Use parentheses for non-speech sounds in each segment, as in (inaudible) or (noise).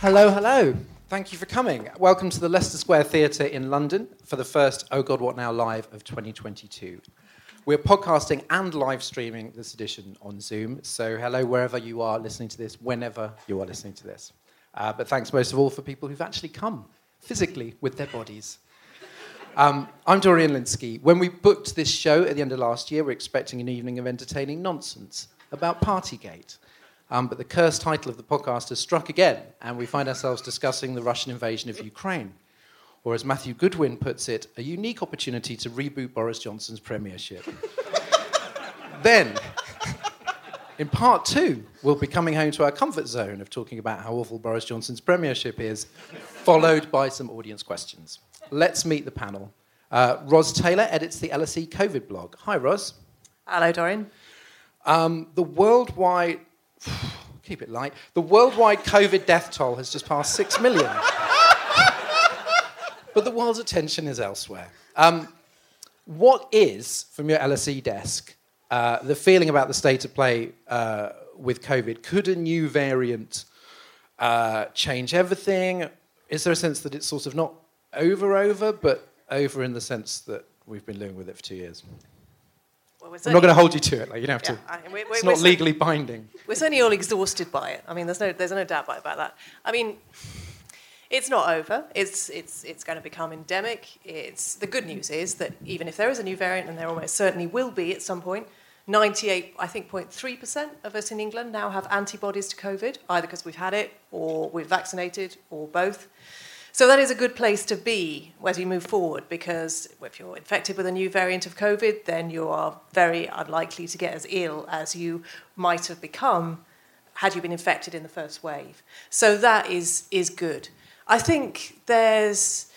Hello, hello. Thank you for coming. Welcome to the Leicester Square Theatre in London for the first Oh God What Now Live of 2022. We're podcasting and live streaming this edition on Zoom, so hello wherever you are listening to this, whenever you are listening to this. Uh, but thanks most of all for people who've actually come physically with their bodies. Um, I'm Dorian Lynskey. When we booked this show at the end of last year, we we're expecting an evening of entertaining nonsense about Partygate. Um, but the cursed title of the podcast has struck again, and we find ourselves discussing the Russian invasion of Ukraine. Or, as Matthew Goodwin puts it, a unique opportunity to reboot Boris Johnson's premiership. (laughs) then, in part two, we'll be coming home to our comfort zone of talking about how awful Boris Johnson's premiership is, followed by some audience questions. Let's meet the panel. Uh, Ros Taylor edits the LSE COVID blog. Hi, Ros. Hello, Dorian. Um, the worldwide (sighs) keep it light. The worldwide COVID death toll has just passed six million. (laughs) but the world's attention is elsewhere. Um, what is, from your LSE desk, uh, the feeling about the state of play uh, with COVID? Could a new variant uh, change everything? Is there a sense that it's sort of not over, over, but over in the sense that we've been living with it for two years? Well, I'm not going to hold you to it. Like you don't have yeah, to. We, we, it's not legally binding. We're certainly all exhausted by it. I mean, there's no, there's no doubt about that. I mean, it's not over. It's, it's, it's going to become endemic. It's, the good news is that even if there is a new variant, and there almost certainly will be at some point, 98, I think, 0.3% of us in England now have antibodies to COVID, either because we've had it, or we're vaccinated, or both. So that is a good place to be as you move forward because if you're infected with a new variant of COVID, then you are very unlikely to get as ill as you might have become had you been infected in the first wave. So that is, is good. I think there's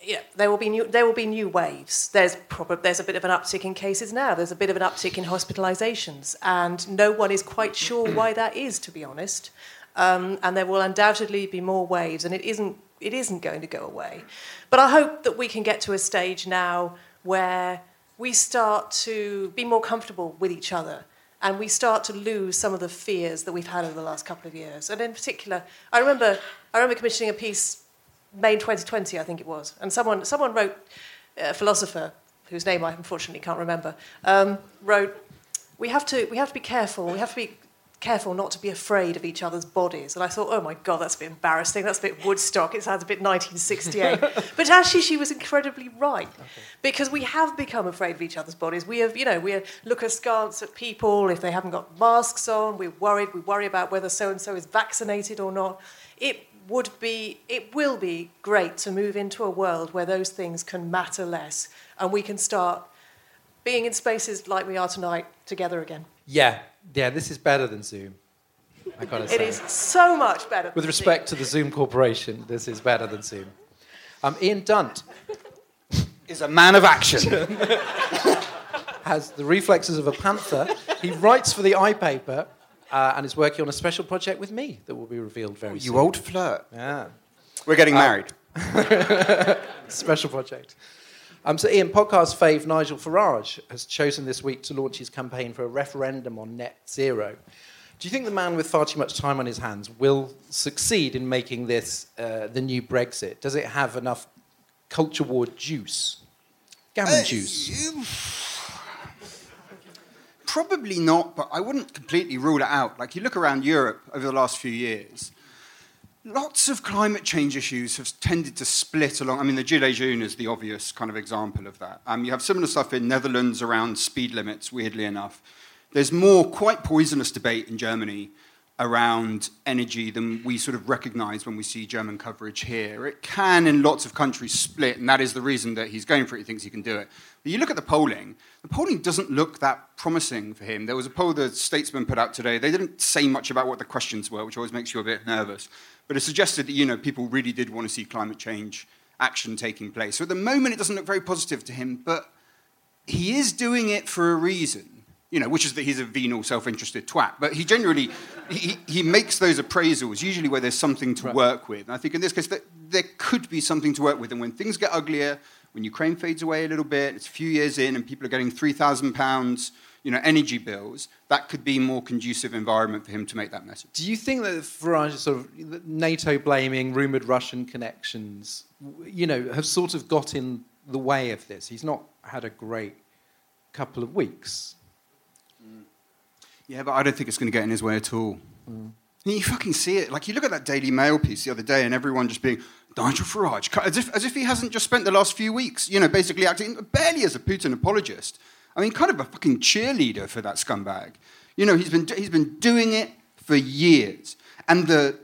yeah, there will be new there will be new waves. There's probably there's a bit of an uptick in cases now. There's a bit of an uptick in hospitalizations, and no one is quite sure why that is, to be honest. Um, and there will undoubtedly be more waves, and it isn't it isn't going to go away. But I hope that we can get to a stage now where we start to be more comfortable with each other and we start to lose some of the fears that we've had over the last couple of years. And in particular, I remember, I remember commissioning a piece May 2020, I think it was, and someone, someone wrote, a philosopher whose name I unfortunately can't remember, um, wrote, we have, to, we have to be careful, we have to be careful not to be afraid of each other's bodies. And I thought, oh my God, that's a bit embarrassing. That's a bit Woodstock. It sounds a bit 1968. (laughs) but actually, she was incredibly right. Okay. Because we have become afraid of each other's bodies. We have, you know, we look askance at people if they haven't got masks on. We're worried. We worry about whether so and so is vaccinated or not. It would be, it will be great to move into a world where those things can matter less and we can start being in spaces like we are tonight together again. Yeah, yeah, this is better than Zoom. I gotta say. It is so much better. With respect Zoom. to the Zoom Corporation, this is better than Zoom. Um, Ian Dunt (laughs) is a man of action. (laughs) has the reflexes of a panther. He writes for the iPaper uh, and is working on a special project with me that will be revealed very oh, soon. You old flirt. Yeah. We're getting uh, married. (laughs) special project. Um, so, Ian, podcast fave Nigel Farage has chosen this week to launch his campaign for a referendum on net zero. Do you think the man with far too much time on his hands will succeed in making this uh, the new Brexit? Does it have enough culture war juice? Gammon Uh, juice? (sighs) Probably not, but I wouldn't completely rule it out. Like you look around Europe over the last few years, lots of climate change issues have tended to split along. I mean, the Gilets Jaunes is the obvious kind of example of that. Um, you have similar stuff in Netherlands around speed limits, weirdly enough. There's more quite poisonous debate in Germany around energy than we sort of recognize when we see German coverage here. It can, in lots of countries, split, and that is the reason that he's going for it. He thinks he can do it. But you look at the polling, the polling doesn't look that promising for him. There was a poll the Statesman put out today. They didn't say much about what the questions were, which always makes you a bit nervous. But it suggested that, you know, people really did want to see climate change action taking place. So at the moment, it doesn't look very positive to him, but he is doing it for a reason you know, which is that he's a venal, self-interested twat. But he generally, he, he makes those appraisals, usually where there's something to Right. work with. And I think in this case, that there could be something to work with. And when things get uglier, when Ukraine fades away a little bit, it's a few years in, and people are getting £3,000, you know, energy bills, that could be a more conducive environment for him to make that message. Do you think that Farage sort of NATO blaming, rumoured Russian connections, you know, have sort of got in the way of this? He's not had a great couple of weeks. Mm. Yeah, but I don't think it's going to get in his way at all. Mm. You fucking see it. Like, you look at that Daily Mail piece the other day and everyone just being, Nigel Farage, as if, as if he hasn't just spent the last few weeks, you know, basically acting barely as a Putin apologist. I mean, kind of a fucking cheerleader for that scumbag. You know, he's been, he's been doing it for years. And the,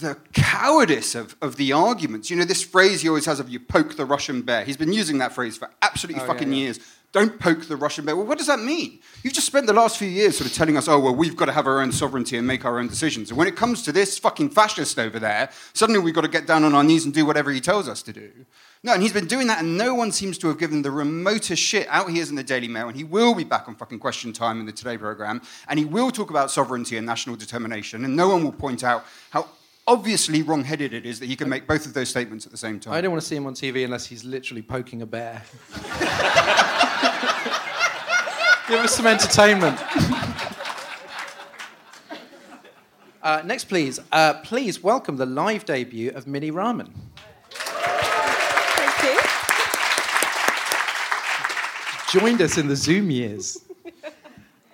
the cowardice of, of the arguments, you know, this phrase he always has of you poke the Russian bear. He's been using that phrase for absolutely Oh, yeah, fucking yeah. years. Don't poke the Russian bear. Well, what does that mean? You've just spent the last few years sort of telling us, oh, well, we've got to have our own sovereignty and make our own decisions. And when it comes to this fucking fascist over there, suddenly we've got to get down on our knees and do whatever he tells us to do. No, and he's been doing that, and no one seems to have given the remotest shit. Out he is in the Daily Mail, and he will be back on fucking Question Time in the Today programme, and he will talk about sovereignty and national determination, and no one will point out how obviously wrong-headed it is that he can make both of those statements at the same time. I don't want to see him on TV unless he's literally poking a bear. (laughs) Give us some entertainment. Uh, next, please. Uh, please welcome the live debut of Minnie Rahman. Thank you. Joined us in the Zoom years.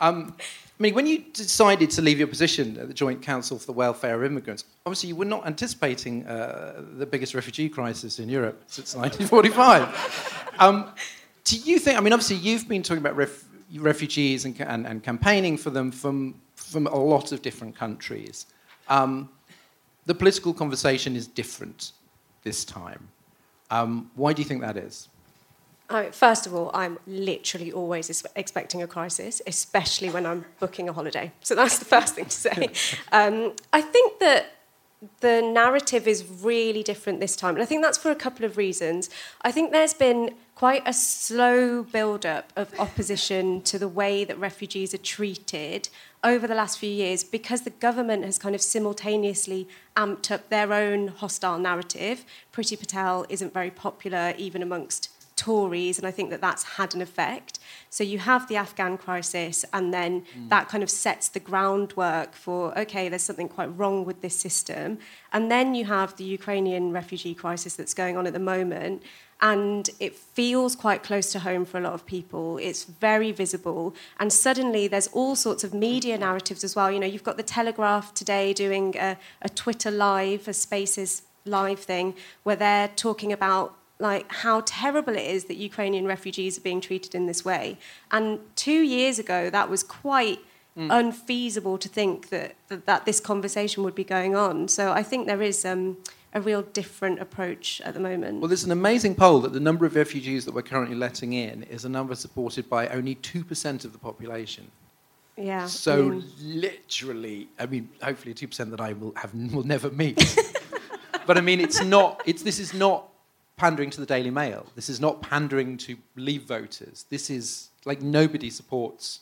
Um, I mean, when you decided to leave your position at the Joint Council for the Welfare of Immigrants, obviously you were not anticipating uh, the biggest refugee crisis in Europe since 1945. um, do you think, I mean, obviously you've been talking about ref, refugees and, and, and campaigning for them from, from a lot of different countries. Um, the political conversation is different this time. Um, why do you think that is? I mean, first of all, I'm literally always expecting a crisis, especially when I'm booking a holiday. So that's the first thing to say. Um, I think that the narrative is really different this time, and I think that's for a couple of reasons. I think there's been quite a slow build-up of opposition to the way that refugees are treated over the last few years because the government has kind of simultaneously amped up their own hostile narrative. Priti Patel isn't very popular even amongst Tories, and I think that that's had an effect. So you have the Afghan crisis, and then mm. that kind of sets the groundwork for okay, there's something quite wrong with this system. And then you have the Ukrainian refugee crisis that's going on at the moment, and it feels quite close to home for a lot of people. It's very visible, and suddenly there's all sorts of media narratives as well. You know, you've got the Telegraph today doing a, a Twitter live, a Spaces live thing, where they're talking about like how terrible it is that Ukrainian refugees are being treated in this way. And two years ago, that was quite unfeasible to think that, that that this conversation would be going on. So I think there is um, a real different approach at the moment. Well, there's an amazing poll that the number of refugees that we're currently letting in is a number supported by only 2% of the population. yeah. So mm. literally, I mean, hopefully 2% that I will have will never meet. (laughs) but I mean, it's not. It's this is not pandering to the Daily Mail. This is not pandering to Leave voters. This is like nobody supports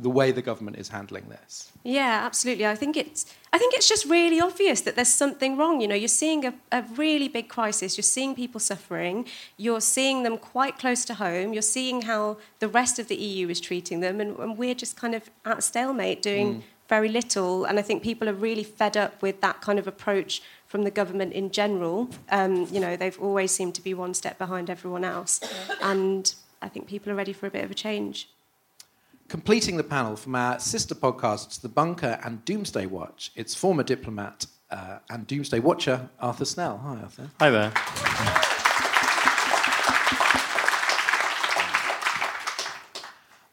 the way the government is handling this. Yeah, absolutely. I think it's I think it's just really obvious that there's something wrong. You know, you're seeing a, a really big crisis. You're seeing people suffering. You're seeing them quite close to home. You're seeing how the rest of the EU is treating them, and, and we're just kind of at stalemate, doing mm. very little. And I think people are really fed up with that kind of approach from the government in general. Um, you know, they've always seemed to be one step behind everyone else. And I think people are ready for a bit of a change. Completing the panel from our sister podcasts, The Bunker and Doomsday Watch, it's former diplomat uh, and Doomsday Watcher, Arthur Snell. Hi, Arthur. Hi there.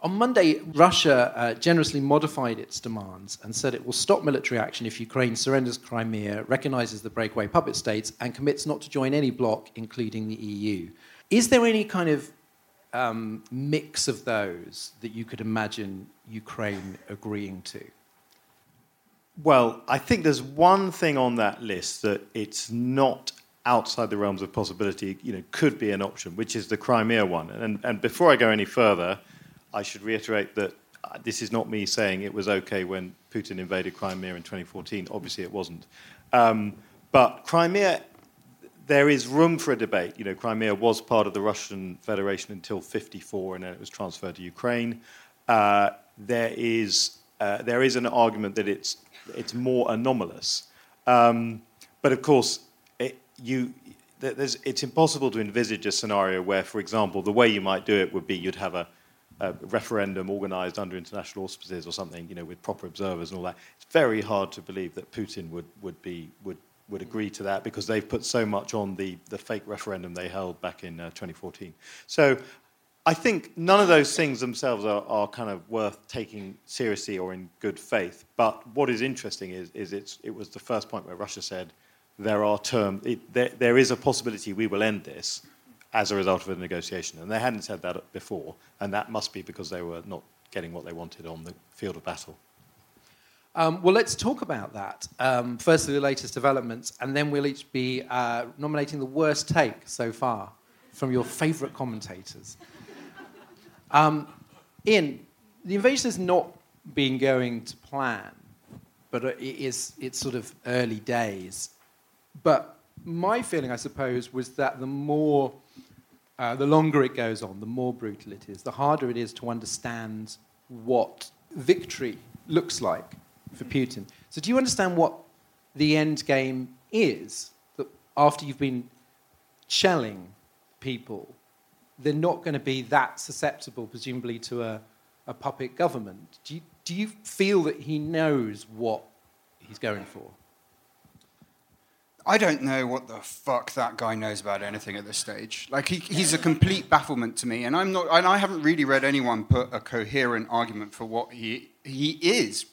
On Monday, Russia uh, generously modified its demands and said it will stop military action if Ukraine surrenders Crimea, recognizes the breakaway puppet states, and commits not to join any bloc, including the EU. Is there any kind of um, mix of those that you could imagine Ukraine agreeing to? Well, I think there's one thing on that list that it's not outside the realms of possibility, you know, could be an option, which is the Crimea one. And, and before I go any further, I should reiterate that uh, this is not me saying it was okay when Putin invaded Crimea in 2014. Obviously, it wasn't. Um, but Crimea, there is room for a debate. You know, Crimea was part of the Russian Federation until 54, and then it was transferred to Ukraine. Uh, there is uh, there is an argument that it's it's more anomalous, um, but of course, it, you it's impossible to envisage a scenario where, for example, the way you might do it would be you'd have a a referendum organized under international auspices or something, you know, with proper observers and all that. It's very hard to believe that Putin would, would, be, would, would agree to that because they've put so much on the, the fake referendum they held back in uh, 2014. So I think none of those things themselves are, are kind of worth taking seriously or in good faith. But what is interesting is, is it's, it was the first point where Russia said there are terms, there, there is a possibility we will end this as a result of a negotiation. And they hadn't said that before, and that must be because they were not getting what they wanted on the field of battle. Um, well, let's talk about that. Um, firstly, the latest developments, and then we'll each be uh, nominating the worst take so far from your favourite commentators. (laughs) Um, Ian, the invasion has not been going to plan, but it is, it's sort of early days. But my feeling, I suppose, was that the more uh, the longer it goes on, the more brutal it is, the harder it is to understand what victory looks like for Putin. So, do you understand what the end game is? That after you've been shelling people, they're not going to be that susceptible, presumably, to a, a puppet government. Do you, do you feel that he knows what he's going for? I don't know what the fuck that guy knows about anything at this stage. Like he, he's a complete bafflement to me, and I'm not. And I haven't really read anyone put a coherent argument for what he he is.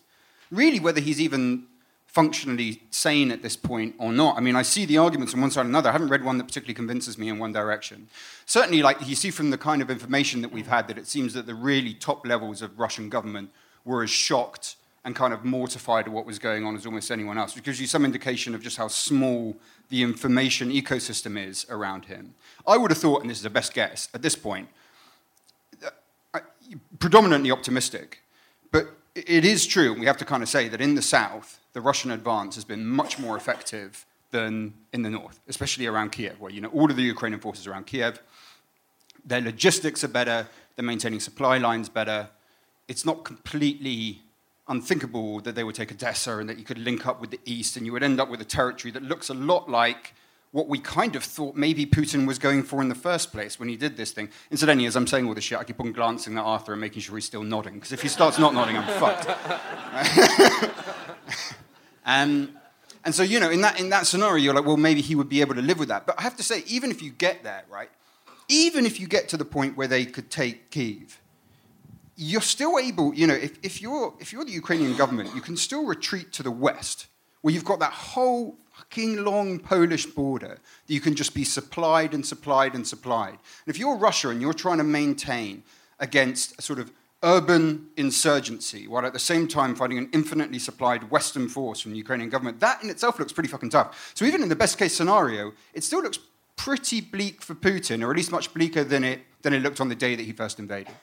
Really, whether he's even functionally sane at this point or not. I mean, I see the arguments on one side or another. I haven't read one that particularly convinces me in one direction. Certainly, like you see from the kind of information that we've had, that it seems that the really top levels of Russian government were as shocked and kind of mortified at what was going on as almost anyone else, which gives you some indication of just how small the information ecosystem is around him. I would have thought, and this is the best guess at this point, uh, predominantly optimistic, but it is true, and we have to kind of say that in the south, the Russian advance has been much more effective than in the north, especially around Kiev, where you know all of the Ukrainian forces around Kiev. Their logistics are better, they're maintaining supply lines better. It's not completely unthinkable that they would take Odessa and that you could link up with the East and you would end up with a territory that looks a lot like what we kind of thought maybe Putin was going for in the first place when he did this thing. Incidentally, as I'm saying all this shit, I keep on glancing at Arthur and making sure he's still nodding, because if he starts not nodding, I'm fucked. (laughs) um, and so, you know, in that, in that scenario, you're like, well, maybe he would be able to live with that. But I have to say, even if you get there, right, even if you get to the point where they could take Kiev, you're still able, you know, if, if, you're, if you're the Ukrainian government, you can still retreat to the west, where you've got that whole fucking long Polish border that you can just be supplied and supplied and supplied. And if you're Russia and you're trying to maintain against a sort of urban insurgency, while at the same time fighting an infinitely supplied Western force from the Ukrainian government, that in itself looks pretty fucking tough. So even in the best case scenario, it still looks pretty bleak for Putin, or at least much bleaker than it, than it looked on the day that he first invaded.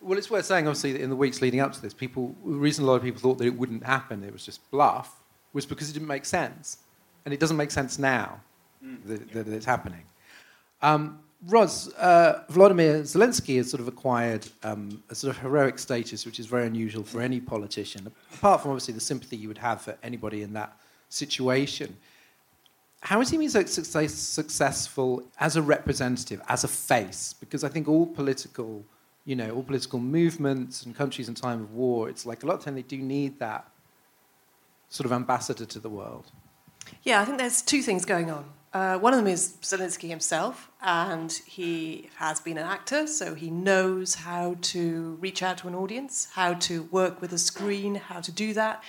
Well, it's worth saying, obviously, that in the weeks leading up to this, people, the reason a lot of people thought that it wouldn't happen, it was just bluff, was because it didn't make sense. And it doesn't make sense now mm. that, that, it's happening. Um, Ros, uh, Vladimir Zelensky has sort of acquired um, a sort of heroic status, which is very unusual for any politician, apart from obviously the sympathy you would have for anybody in that situation. How has he been so success, successful as a representative, as a face? Because I think all political, you know, all political movements and countries in time of war, it's like a lot of time they do need that sort of ambassador to the world. Yeah, I think there's two things going on. Uh, one of them is Zelensky himself, and he has been an actor, so he knows how to reach out to an audience, how to work with a screen, how to do that.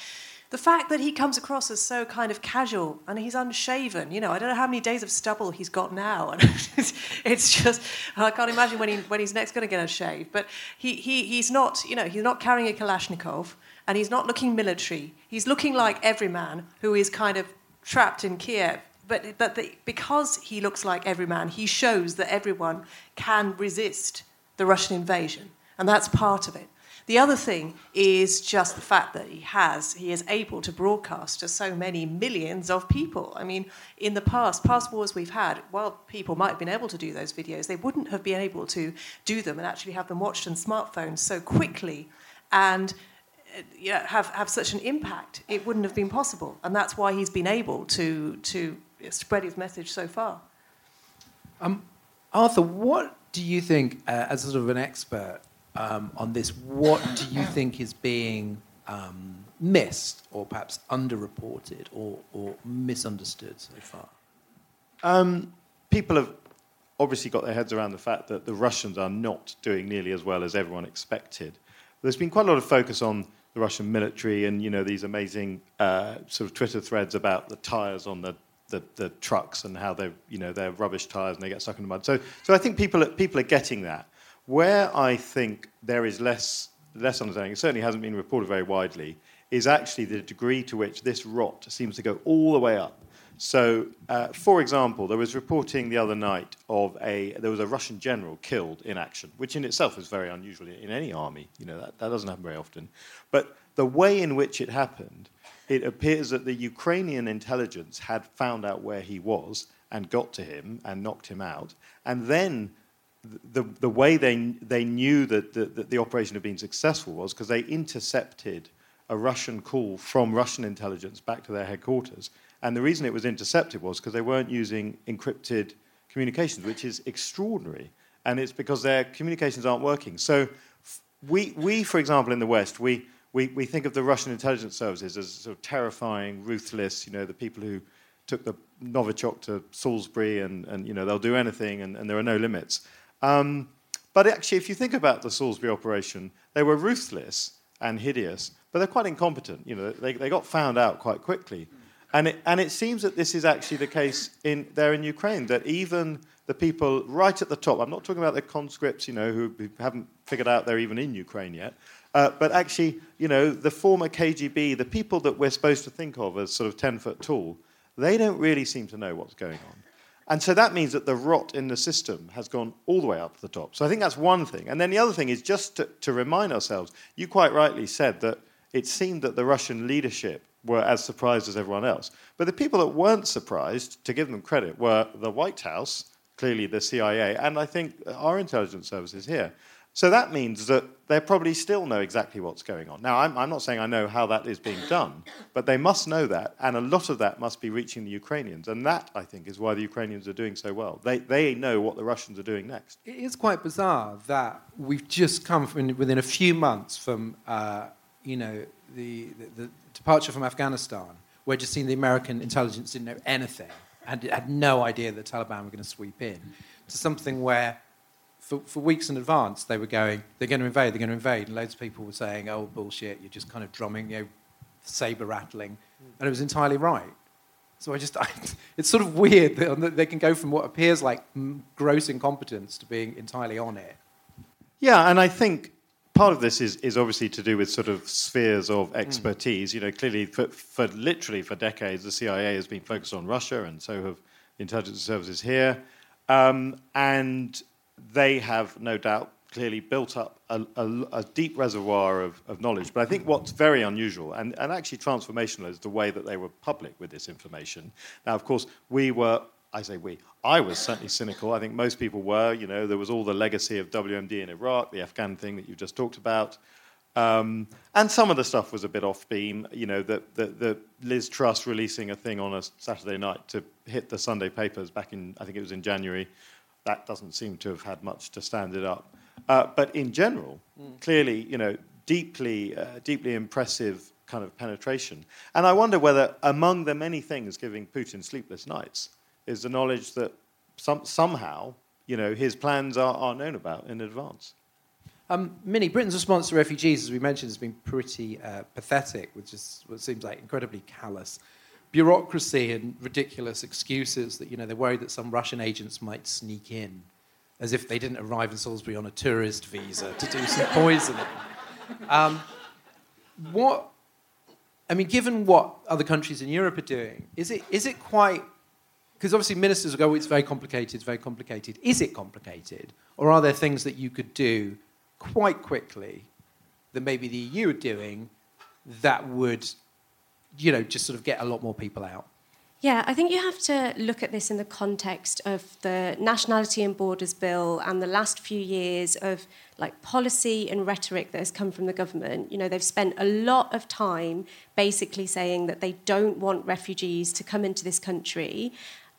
The fact that he comes across as so kind of casual and he's unshaven, you know, I don't know how many days of stubble he's got now. And (laughs) it's just, I can't imagine when, he, when he's next going to get a shave. But he, he, he's not, you know, he's not carrying a Kalashnikov and he's not looking military. He's looking like every man who is kind of trapped in Kiev but, but the, because he looks like every man, he shows that everyone can resist the Russian invasion, and that's part of it. The other thing is just the fact that he has, he is able to broadcast to so many millions of people. I mean, in the past, past wars we've had, while people might have been able to do those videos, they wouldn't have been able to do them and actually have them watched on smartphones so quickly and you know, have, have such an impact. It wouldn't have been possible. And that's why he's been able to, to spread his message so far. Um, Arthur, what do you think, uh, as sort of an expert um, on this, what do you think is being um, missed or perhaps underreported or, or misunderstood so far? Um, people have obviously got their heads around the fact that the Russians are not doing nearly as well as everyone expected. There's been quite a lot of focus on the Russian military and you know these amazing uh, sort of Twitter threads about the tires on the the, the trucks and how they're, you know, they're rubbish tires and they get stuck in the mud. So, so I think people people are getting that. Where I think there is less, less understanding, it certainly hasn't been reported very widely, is actually the degree to which this rot seems to go all the way up. So, uh, for example, there was reporting the other night of a there was a Russian general killed in action, which in itself is very unusual in any army. You know that, that doesn't happen very often. But the way in which it happened it appears that the Ukrainian intelligence had found out where he was and got to him and knocked him out. And then the, the way they, they knew that the, that the operation had been successful was because they intercepted a Russian call from Russian intelligence back to their headquarters. And the reason it was intercepted was because they weren't using encrypted communications, which is extraordinary. And it's because their communications aren't working. So we, we for example, in the West, we, we, we think of the Russian intelligence services as sort of terrifying, ruthless, you know, the people who took the Novichok to Salisbury and, and you know, they'll do anything and, and there are no limits. Um, but actually, if you think about the Salisbury operation, they were ruthless and hideous, but they're quite incompetent. You know, they, they got found out quite quickly. And it, and it seems that this is actually the case in, there in Ukraine, that even the people right at the top, I'm not talking about the conscripts, you know, who haven't figured out they're even in Ukraine yet, uh, but actually, you know, the former KGB, the people that we're supposed to think of as sort of 10 foot tall, they don't really seem to know what's going on. And so that means that the rot in the system has gone all the way up to the top. So I think that's one thing. And then the other thing is just to, to remind ourselves you quite rightly said that it seemed that the Russian leadership were as surprised as everyone else. But the people that weren't surprised, to give them credit, were the White House, clearly the CIA, and I think our intelligence services here. So that means that they probably still know exactly what's going on. Now, I'm, I'm, not saying I know how that is being done, but they must know that, and a lot of that must be reaching the Ukrainians. And that, I think, is why the Ukrainians are doing so well. They, they know what the Russians are doing next. It is quite bizarre that we've just come from, within a few months from, uh, you know, the, the, the departure from Afghanistan, where just seeing the American intelligence didn't know anything and had no idea that the Taliban were going to sweep in, to something where for, for weeks in advance, they were going, they're going to invade, they're going to invade. And loads of people were saying, oh, bullshit, you're just kind of drumming, you know, saber rattling. And it was entirely right. So I just, (laughs) I, it's sort of weird that they can go from what appears like gross incompetence to being entirely on it. Yeah, and I think part of this is, is obviously to do with sort of spheres of expertise. Mm. You know, clearly, for, for literally for decades, the CIA has been focused on Russia, and so have the intelligence services here. Um, and they have no doubt clearly built up a, a, a deep reservoir of, of, knowledge. But I think what's very unusual and, and actually transformational is the way that they were public with this information. Now, of course, we were I say we. I was certainly cynical. I think most people were. You know, there was all the legacy of WMD in Iraq, the Afghan thing that you've just talked about. Um, and some of the stuff was a bit off beam. You know, the, the, the, Liz Truss releasing a thing on a Saturday night to hit the Sunday papers back in, I think it was in January. That doesn't seem to have had much to stand it up. Uh, but in general, mm. clearly, you know, deeply, uh, deeply impressive kind of penetration. And I wonder whether, among the many things giving Putin sleepless nights, is the knowledge that some, somehow, you know, his plans are, are known about in advance. Um, Minnie, Britain's response to refugees, as we mentioned, has been pretty uh, pathetic, which is what seems like incredibly callous. Bureaucracy and ridiculous excuses that, you know, they're worried that some Russian agents might sneak in, as if they didn't arrive in Salisbury on a tourist visa to do some poisoning. Um, what, I mean, given what other countries in Europe are doing, is it, is it quite because obviously ministers will go, oh, it's very complicated, it's very complicated. Is it complicated? Or are there things that you could do quite quickly that maybe the EU are doing that would, you know, just sort of get a lot more people out? Yeah, I think you have to look at this in the context of the Nationality and Borders Bill and the last few years of like policy and rhetoric that has come from the government. You know, they've spent a lot of time basically saying that they don't want refugees to come into this country.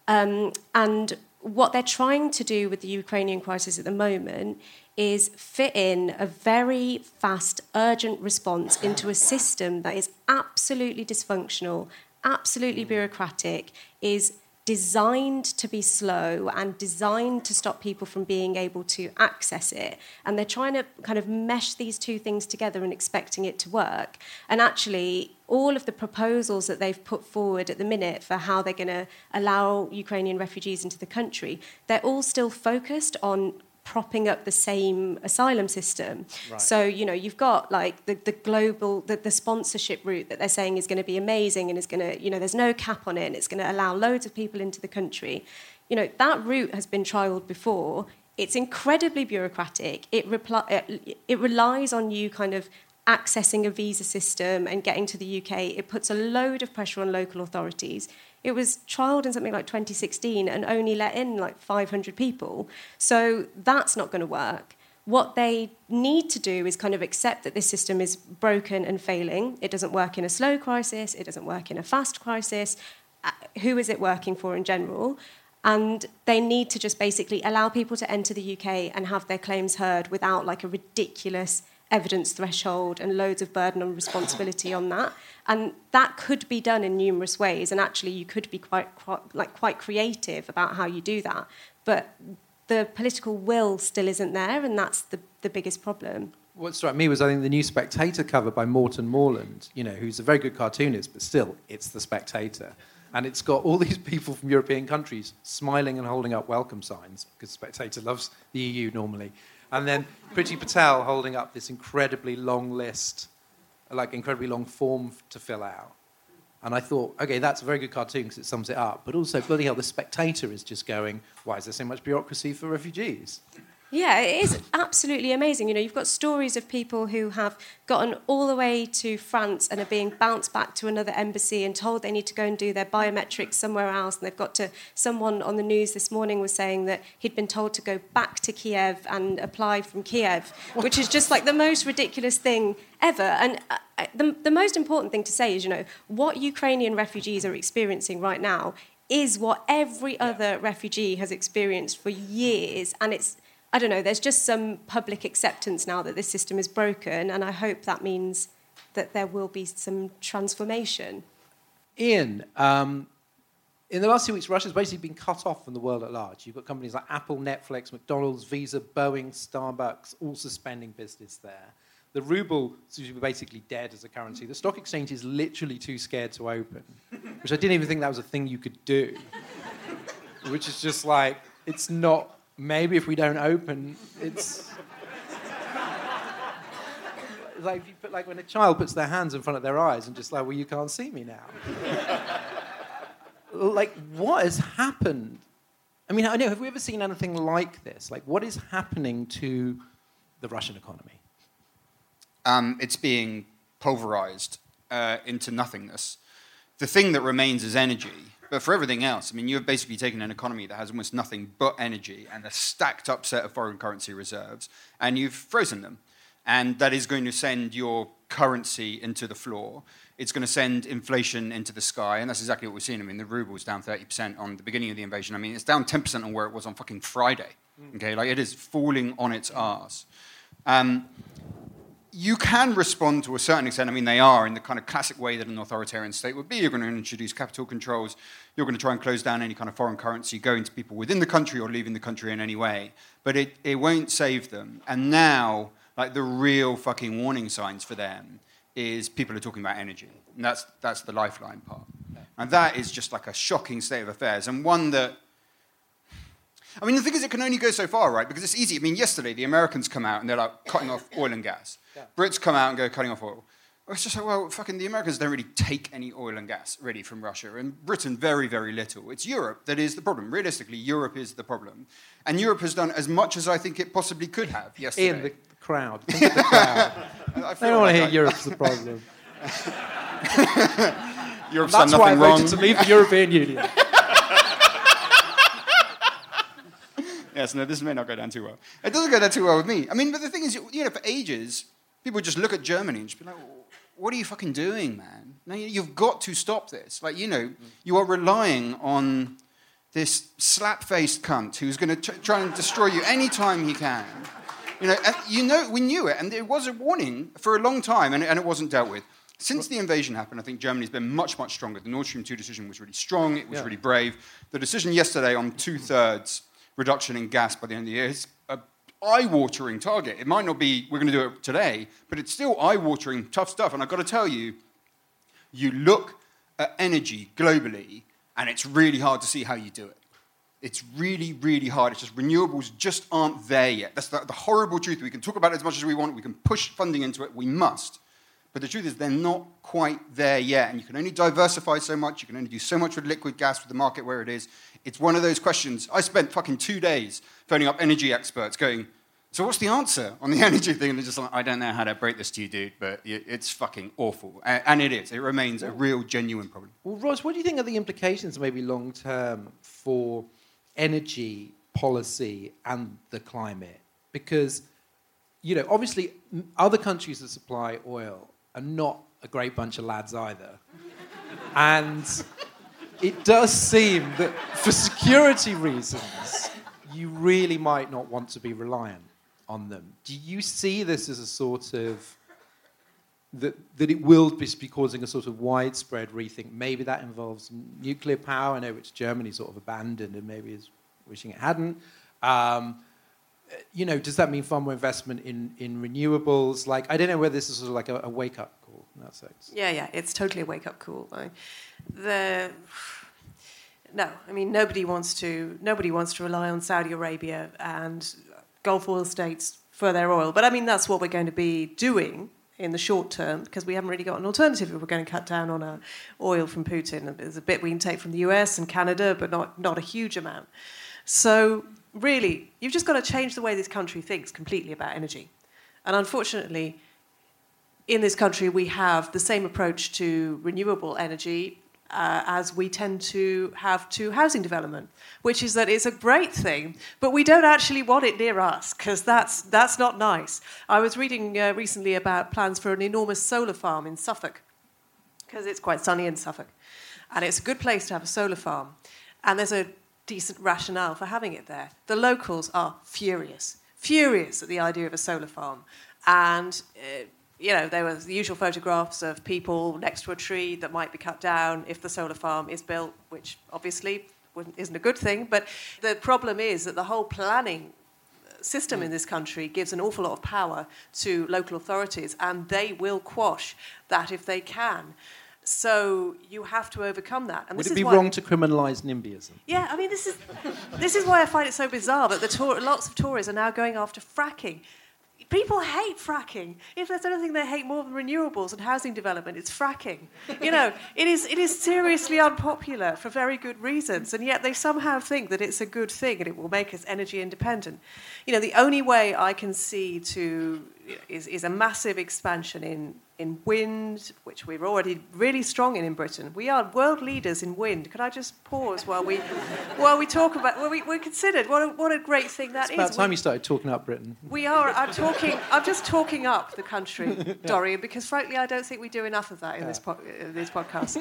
Um, and what they're trying to do with the Ukrainian crisis at the moment is fit in a very fast, urgent response into a system that is absolutely dysfunctional, absolutely bureaucratic, is designed to be slow and designed to stop people from being able to access it. And they're trying to kind of mesh these two things together and expecting it to work. And actually, all of the proposals that they've put forward at the minute for how they're going to allow Ukrainian refugees into the country, they're all still focused on propping up the same asylum system. Right. So, you know, you've got like the, the global, the, the sponsorship route that they're saying is going to be amazing and is going to, you know, there's no cap on it and it's going to allow loads of people into the country. You know, that route has been trialled before. It's incredibly bureaucratic. It, repli- it relies on you kind of accessing a visa system and getting to the UK. It puts a load of pressure on local authorities. It was trialled in something like 2016 and only let in like 500 people. So that's not going to work. What they need to do is kind of accept that this system is broken and failing. It doesn't work in a slow crisis, it doesn't work in a fast crisis. Uh, who is it working for in general? And they need to just basically allow people to enter the UK and have their claims heard without like a ridiculous evidence threshold and loads of burden and responsibility on that. And that could be done in numerous ways. And actually, you could be quite, quite, like, quite creative about how you do that. But the political will still isn't there, and that's the, the biggest problem. What struck me was I think the new Spectator cover by Morten Morland, you know, who's a very good cartoonist, but still, it's the Spectator. And it's got all (laughs) these people from European countries smiling and holding up welcome signs, because Spectator loves the EU normally. And then Priti Patel holding up this incredibly long list, like incredibly long form to fill out. And I thought, okay, that's a very good cartoon because it sums it up. But also, bloody hell, the spectator is just going, why is there so much bureaucracy for refugees? Yeah, it is absolutely amazing. You know, you've got stories of people who have gotten all the way to France and are being bounced back to another embassy and told they need to go and do their biometrics somewhere else. And they've got to, someone on the news this morning was saying that he'd been told to go back to Kiev and apply from Kiev, which is just like the most ridiculous thing ever. And uh, uh, the, the most important thing to say is, you know, what Ukrainian refugees are experiencing right now is what every other refugee has experienced for years. And it's, I don't know, there's just some public acceptance now that this system is broken, and I hope that means that there will be some transformation. Ian, um, in the last few weeks, Russia's basically been cut off from the world at large. You've got companies like Apple, Netflix, McDonald's, Visa, Boeing, Starbucks, all suspending business there. The ruble seems to be basically dead as a currency. The stock exchange is literally too scared to open, which I didn't even think that was a thing you could do. which is just like, it's not maybe if we don't open, it's. like, put, like when a child puts their hands in front of their eyes and just like, well, you can't see me now. like, what has happened? I mean, I know, have we ever seen anything like this? Like, what is happening to the Russian economy? Um, it's being pulverized uh, into nothingness. The thing that remains is energy. But for everything else, I mean, you've basically taken an economy that has almost nothing but energy and a stacked up set of foreign currency reserves, and you've frozen them. And that is going to send your currency into the floor. It's going to send inflation into the sky, and that's exactly what we're seeing. I mean, the ruble's down 30% on the beginning of the invasion. I mean, it's down 10% on where it was on fucking Friday. Okay, like it is falling on its arse. Um, you can respond to a certain extent. I mean, they are in the kind of classic way that an authoritarian state would be. You're going to introduce capital controls. You're going to try and close down any kind of foreign currency going to people within the country or leaving the country in any way. But it, it won't save them. And now, like the real fucking warning signs for them is people are talking about energy. And that's, that's the lifeline part. And that is just like a shocking state of affairs and one that I mean, the thing is, it can only go so far, right? Because it's easy. I mean, yesterday the Americans come out and they're like cutting off oil and gas. Yeah. Brits come out and go cutting off oil. It's just like, well, fucking the Americans don't really take any oil and gas really from Russia, and Britain very, very little. It's Europe that is the problem. Realistically, Europe is the problem, and Europe has done as much as I think it possibly could have yesterday. In the crowd, (laughs) think the crowd. I, I don't want to hear I... Europe's the problem. (laughs) Europe's done nothing why I wrong. to leave the European Union. (laughs) yes, no, this may not go down too well. It doesn't go down too well with me. I mean, but the thing is, you know, for ages, people just look at Germany and just be like, what are you fucking doing, man? Now, you've got to stop this. Like, you know, you are relying on this slap-faced cunt who's going to try and destroy you anytime he can. You know, you know, we knew it, and it was a warning for a long time, and, and it wasn't dealt with. Since the invasion happened, I think Germany's been much, much stronger. The Nord Stream 2 decision was really strong, it was yeah. really brave. The decision yesterday on two thirds reduction in gas by the end of the year is an eye-watering target. It might not be we're going to do it today, but it's still eye-watering, tough stuff. And I've got to tell you, you look at energy globally, and it's really hard to see how you do it. It's really, really hard. It's just renewables just aren't there yet. That's the, the horrible truth. We can talk about it as much as we want. We can push funding into it. We must. But the truth is, they're not quite there yet. And you can only diversify so much. You can only do so much with liquid gas with the market where it is. It's one of those questions. I spent fucking two days phoning up energy experts going, so what's the answer on the (laughs) energy thing? And they're just like, I don't know how to break this to you, dude, but it's fucking awful. And it is. It remains a real, genuine problem. Well, Ros, what do you think are the implications, maybe long term, for energy policy and the climate? Because, you know, obviously, other countries that supply oil are not a great bunch of lads either. and it does seem that for security reasons, you really might not want to be reliant on them. Do you see this as a sort of that, that it will be causing a sort of widespread rethink? Maybe that involves nuclear power. I know which Germany sort of abandoned and maybe is wishing it hadn't. Um, you know, does that mean far more investment in, in renewables? Like, I don't know whether this is sort of like a, a wake up call in that sense. Yeah, yeah, it's totally a wake up call. the no, I mean nobody wants to nobody wants to rely on Saudi Arabia and Gulf oil states for their oil. But I mean that's what we're going to be doing in the short term because we haven't really got an alternative if we're going to cut down on our oil from Putin. There's a bit we can take from the US and Canada, but not, not a huge amount. So, really, you've just got to change the way this country thinks completely about energy. And unfortunately, in this country, we have the same approach to renewable energy uh, as we tend to have to housing development, which is that it's a great thing, but we don't actually want it near us because that's, that's not nice. I was reading uh, recently about plans for an enormous solar farm in Suffolk because it's quite sunny in Suffolk. And it's a good place to have a solar farm. And there's a decent rationale for having it there. The locals are furious, furious at the idea of a solar farm. And uh, you know, there were the usual photographs of people next to a tree that might be cut down if the solar farm is built, which obviously isn't a good thing. But the problem is that the whole planning system in this country gives an awful lot of power to local authorities, and they will quash that if they can. So you have to overcome that. And Would it be wrong to criminalise NIMBYism? Yeah, I mean, this is, this is why I find it so bizarre that the tour, lots of Tories are now going after fracking people hate fracking. If there's anything they hate more than renewables and housing development, it's fracking. You know, it is, it is seriously unpopular for very good reasons, and yet they somehow think that it's a good thing and it will make us energy independent. You know, the only way I can see to is, is a massive expansion in, in wind, which we're already really strong in in Britain. We are world leaders in wind. Could I just pause while we, (laughs) while we talk about, well, we, we're considered, what a, what a great thing that It's about is. time We- you started talking up Britain. we are. I'm talking. I'm just talking up the country, (laughs) Dorian, because frankly, I don't think we do enough of that in this po- uh, this podcast.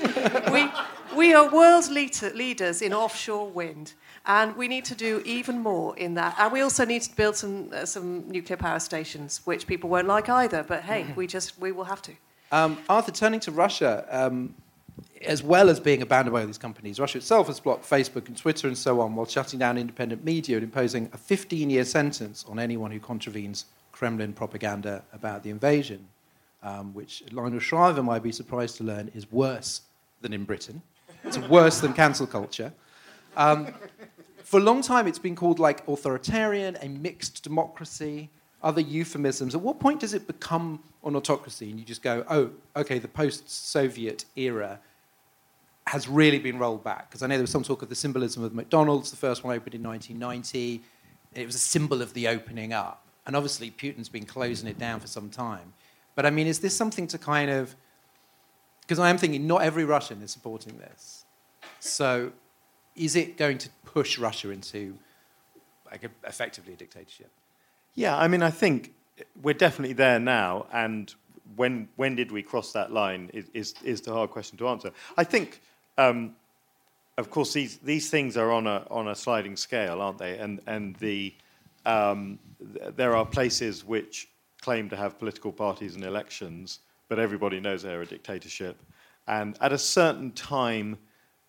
we we are world leader, leaders in offshore wind, and we need to do even more in that. And we also need to build some uh, some nuclear power stations, which people won't like either. But hey, we just we will have to. Um, Arthur, turning to Russia, um, as well as being abandoned by all these companies, Russia itself has blocked Facebook and Twitter and so on while shutting down independent media and imposing a 15 year sentence on anyone who contravenes Kremlin propaganda about the invasion, um, which Lionel Shriver might be surprised to learn is worse than in Britain. It's worse than cancel culture. Um, for a long time, it's been called like authoritarian, a mixed democracy, other euphemisms. At what point does it become an autocracy and you just go, oh, okay, the post Soviet era has really been rolled back? Because I know there was some talk of the symbolism of McDonald's, the first one opened in 1990. It was a symbol of the opening up. And obviously, Putin's been closing it down for some time. But I mean, is this something to kind of. Because I am thinking not every Russian is supporting this. So is it going to push Russia into like a, effectively a dictatorship? Yeah, I mean, I think we're definitely there now, and when when did we cross that line is is, is the hard question to answer. I think, um, of course, these these things are on a on a sliding scale, aren't they? And and the um, th- there are places which claim to have political parties and elections, but everybody knows they're a dictatorship. And at a certain time,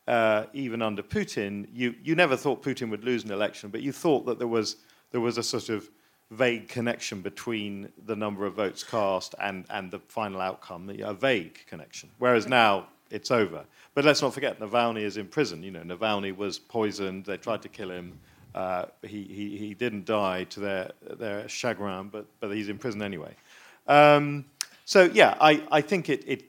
uh, even under Putin, you, you never thought Putin would lose an election, but you thought that there was, there was a sort of vague connection between the number of votes cast and, and the final outcome, a vague connection. Whereas now it's over. But let's not forget, Navalny is in prison. You know, Navalny was poisoned, they tried to kill him. Uh, he, he, he didn't die to their, their chagrin, but, but he's in prison anyway. Um, so, yeah, I, I think it, it,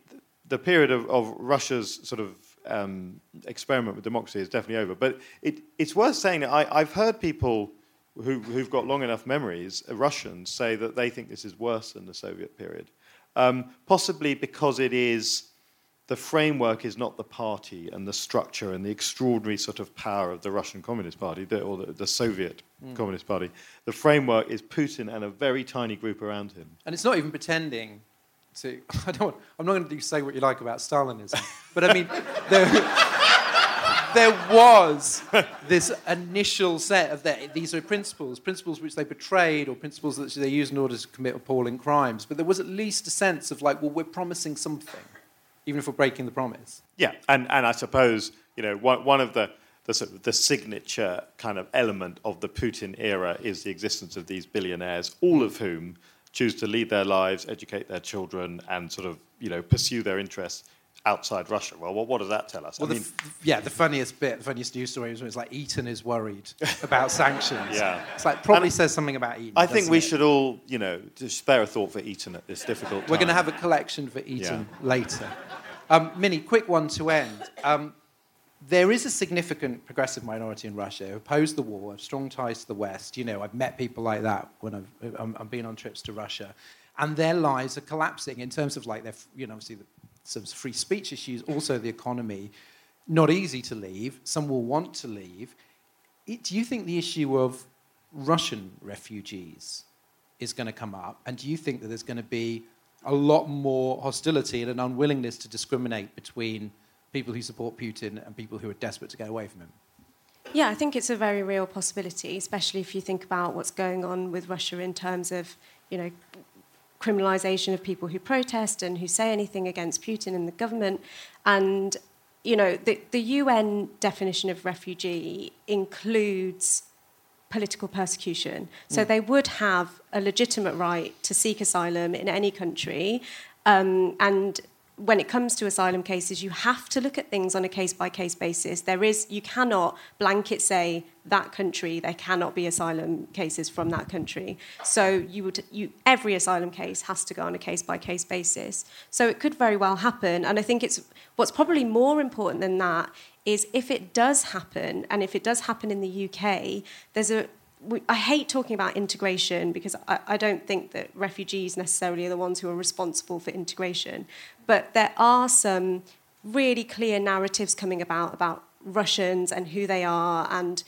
the period of, of Russia's sort of um, experiment with democracy is definitely over. But it, it's worth saying that I, I've heard people who, who've got long enough memories, uh, Russians, say that they think this is worse than the Soviet period. Um, possibly because it is, the framework is not the party and the structure and the extraordinary sort of power of the Russian Communist Party the, or the, the Soviet Mm. Communist Party. The framework is Putin and a very tiny group around him. And it's not even pretending (laughs) I don't. I'm not going to say what you like about Stalinism, but I mean, there, (laughs) there was this initial set of that. These are principles, principles which they betrayed, or principles that they used in order to commit appalling crimes. But there was at least a sense of like, well, we're promising something, even if we're breaking the promise. Yeah, and, and I suppose you know one, one of the the, sort of the signature kind of element of the Putin era is the existence of these billionaires, all of whom choose to lead their lives, educate their children, and sort of you know pursue their interests outside Russia. Well, what, what does that tell us? Well, I the mean, f- yeah, the funniest bit, the funniest news story was when it's like Eton is worried about (laughs) sanctions. Yeah. it's like probably And says something about Eton. I think we it? should all you know just spare a thought for Eton at this difficult time. We're going to have a collection for Eton Yeah. later. Um, Minnie, quick one to end. Um, there is a significant progressive minority in Russia who oppose the war, have strong ties to the West. You know, I've met people like that when I've, I'm, I've been on trips to Russia, and their lives are collapsing in terms of like their, you know, obviously the some free speech issues, also the economy. Not easy to leave. Some will want to leave. It, do you think the issue of Russian refugees is going to come up? And do you think that there's going to be a lot more hostility and an unwillingness to discriminate between people who support Putin and people who are desperate to get away from him? Yeah, I think it's a very real possibility, especially if you think about what's going on with Russia in terms of, you know, criminalization of people who protest and who say anything against Putin and the government. And, you know, the, the UN definition of refugee includes political persecution. So Mm. they would have a legitimate right to seek asylum in any country. Um, and when it comes to asylum cases, you have to look at things on a case by case basis. There is, you cannot blanket say that country, there cannot be asylum cases from that country. So you would, you, every asylum case has to go on a case by case basis. So it could very well happen. And I think it's what's probably more important than that is if it does happen, and if it does happen in the UK, there's a we, I hate talking about integration because I, I don't think that refugees necessarily are the ones who are responsible for integration. But there are some really clear narratives coming about about Russians and who they are and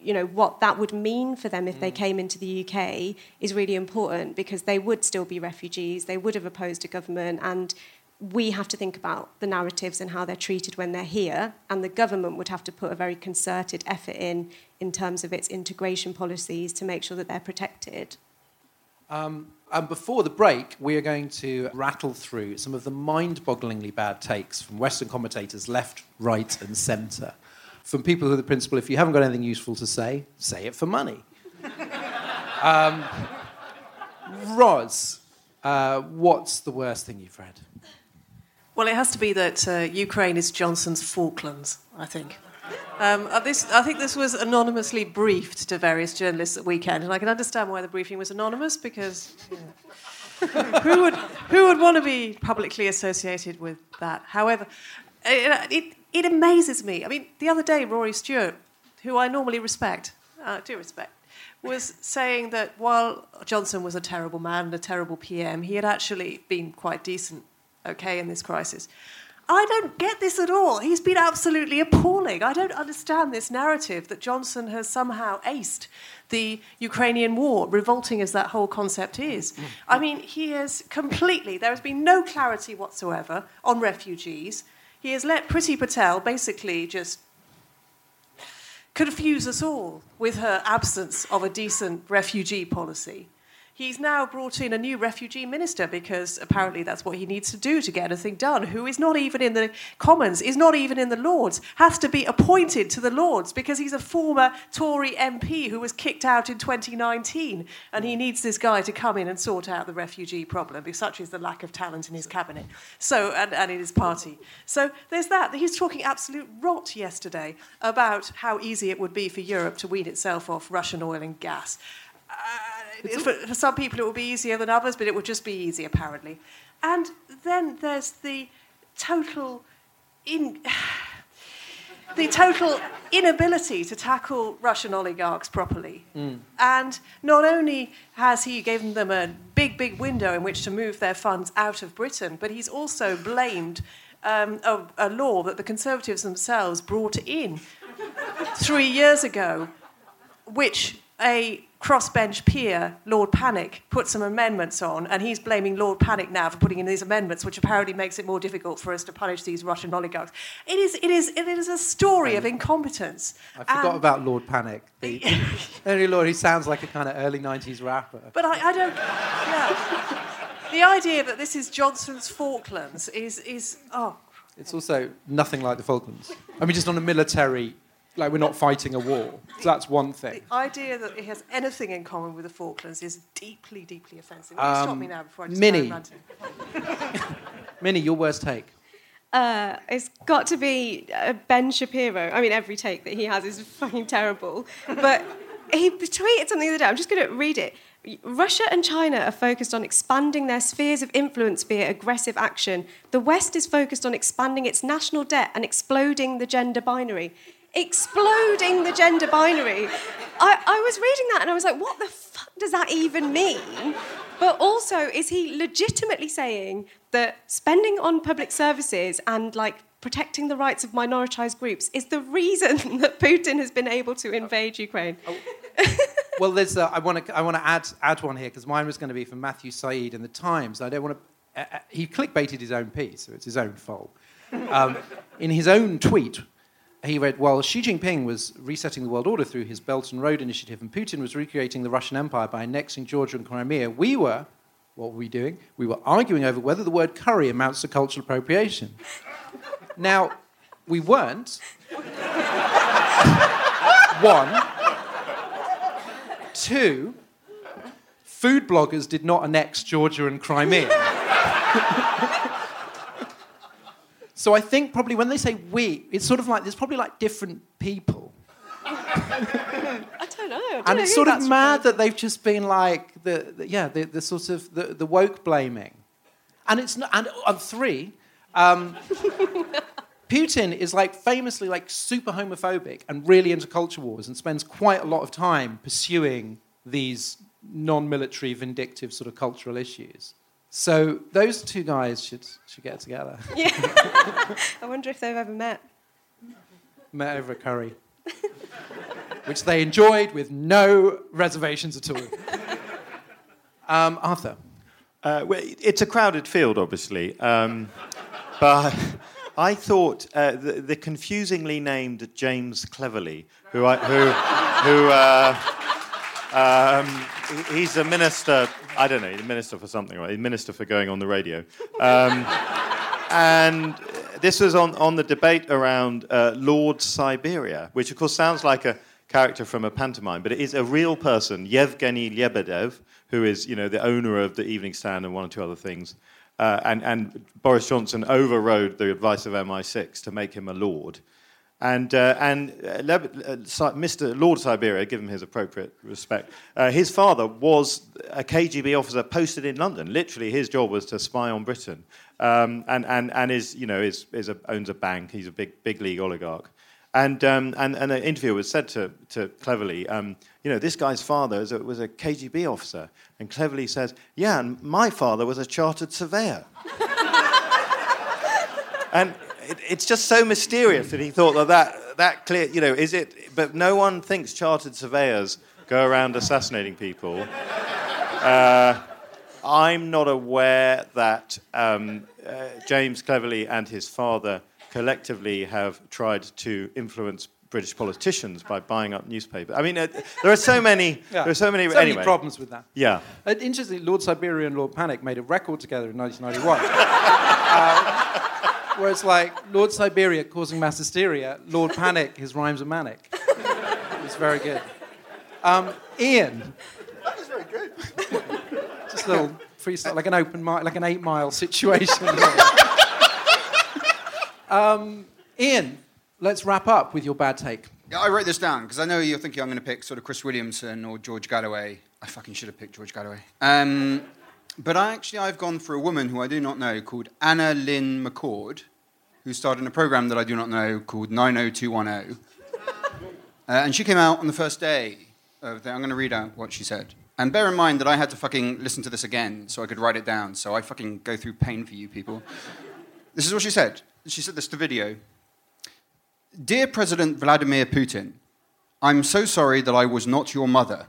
you know what that would mean for them if they mm. came into the UK is really important because they would still be refugees they would have opposed a government and we have to think about the narratives and how they're treated when they're here and the government would have to put a very concerted effort in in terms of its integration policies to make sure that they're protected Um, and before the break, we are going to rattle through some of the mind bogglingly bad takes from Western commentators, left, right, and centre. From people who are the principle if you haven't got anything useful to say, say it for money. (laughs) um, Ros, uh, what's the worst thing you've read? Well, it has to be that uh, Ukraine is Johnson's Falklands, I think. Um, uh, this, I think this was anonymously briefed to various journalists at weekend, and I can understand why the briefing was anonymous because know, who would who would want to be publicly associated with that? However, it, it, it amazes me. I mean, the other day, Rory Stewart, who I normally respect, uh, do respect, was saying that while Johnson was a terrible man and a terrible PM, he had actually been quite decent, okay, in this crisis. I don't get this at all. He's been absolutely appalling. I don't understand this narrative that Johnson has somehow aced the Ukrainian war, revolting as that whole concept is. I mean, he has completely, there has been no clarity whatsoever on refugees. He has let Priti Patel basically just confuse us all with her absence of a decent refugee policy. He's now brought in a new refugee minister because apparently that's what he needs to do to get anything done, who is not even in the Commons, is not even in the Lords, has to be appointed to the Lords because he's a former Tory MP who was kicked out in 2019. And he needs this guy to come in and sort out the refugee problem, because such is the lack of talent in his cabinet so, and, and in his party. So there's that. He's talking absolute rot yesterday about how easy it would be for Europe to wean itself off Russian oil and gas. Uh, for, for some people, it will be easier than others, but it will just be easy, apparently. And then there's the total in. (sighs) The total inability to tackle Russian oligarchs properly. And not only has he given them a big, big window in which to move their funds out of Britain, but he's also blamed um, a, a law that the Conservatives themselves brought in three years ago, which a crossbench peer, Lord Pannick, put some amendments on, and he's blaming Lord Pannick now for putting in these amendments, which apparently makes it more difficult for us to punish these Russian oligarchs. It is, it is, it is a story of incompetence. I forgot about Lord Pannick. (laughs) The only Lord, he sounds like a kind of early 90s rapper. But I, I don't. Yeah. The idea that this is Johnson's Falklands is, is oh, It's also nothing like the Falklands. I mean, just on a military, like we're not fighting a war. So that's one thing. the idea that it has anything in common with the Falklands is deeply, deeply offensive. Will you stop Um, me now before I just Minnie. ranting? (laughs) (laughs) Minnie, your worst take. Uh, it's got to be uh, Ben Shapiro. I mean, every take that he has is fucking terrible. But he tweeted something the other day. I'm just going to read it. Russia and China are focused on expanding their spheres of influence via aggressive action. The West is focused on expanding its national debt and exploding the gender binary. Exploding the gender binary. I, I was reading that and I was like, what the fuck does that even mean? But also, is he legitimately saying that spending on public services and like protecting the rights of minoritized groups is the reason (laughs) that Putin has been able to invade Ukraine? Well, there's. Uh, I want to. I add add one here because mine was going to be from Matthew Syed in the Times. I don't want to. Uh, uh, he clickbaited his own piece, so it's his own fault. Um, in his own tweet, he read, "While Xi Jinping was resetting the world order through his Belt and Road Initiative, and Putin was recreating the Russian Empire by annexing Georgia and Crimea, we were." What were we doing? We were arguing over whether the word curry amounts to cultural appropriation. (laughs) Now, we weren't. (laughs) One. Two, food bloggers did not annex Georgia and Crimea. (laughs) so I think probably when they say we, it's sort of like there's probably like different people. I don't know. I don't And know it's sort of mad from. that they've just been like the, the yeah the, the sort of the, the woke blaming, and it's not, and on three, um, (laughs) Putin is like famously like super homophobic and really into culture wars and spends quite a lot of time pursuing these non-military vindictive sort of cultural issues. So those two guys should should get together. (laughs) Yeah. I wonder if they've ever met. Met over a curry, (laughs) which they enjoyed with no reservations at all. Um, Arthur. Uh, well, it's a crowded field, obviously, um, but I thought uh, the, the, confusingly named James Cleverly, who I, who who uh, um, he's a minister. I don't know, a minister for something, right? A minister for going on the radio, um, and this was on, on the debate around uh, Lord Siberia, which of course sounds like a character from a pantomime, but it is a real person, Yevgeny Lebedev, who is you know the owner of the Evening Stand and one or two other things. Uh, and, and, Boris Johnson overrode the advice of MI6 to make him a lord. And, uh, and uh, Mr. Lord Siberia, give him his appropriate respect, uh, his father was a KGB officer posted in London. Literally, his job was to spy on Britain. Um, and, and, and is, you know, is, is a, owns a bank. He's a big, big league oligarch. And, um, and, and an interviewer was said to, to Cleverly, um, you know, this guy's father was a, was a KGB officer. And Cleverly says, yeah, and my father was a chartered surveyor. (laughs) and it, it's just so mysterious that he thought that, that that clear, you know, is it, but no one thinks chartered surveyors go around assassinating people. Uh, I'm not aware that um, uh, James Cleverly and his father collectively have tried to influence British politicians by buying up newspapers. I mean, uh, there are so many. Yeah. There are so many. So anyway. many problems with that. Yeah. Uh, interestingly, Lord Siberia and Lord Pannick made a record together in 1991. (laughs) where it's like Lord Siberia causing mass hysteria, Lord Pannick, his rhymes are manic. It's very good. Um, Ian. That was very good. Just a little freestyle, like an open, mic, like an eight-mile situation. Um, Ian, let's wrap up with your bad take. Yeah, I wrote this down because I know you're thinking I'm going to pick sort of Chris Williamson or George Galloway. I fucking should have picked George Galloway. Um, but I actually, I've gone for a woman who I do not know called AnnaLynne McCord, who starred in a program that I do not know called 90210. (laughs) uh, and she came out on the first day of the, I'm going to read out what she said. And bear in mind that I had to fucking listen to this again so I could write it down. So I fucking go through pain for you people. (laughs) This is what she said she said this to video. Dear President Vladimir Putin, I'm so sorry that I was not your mother.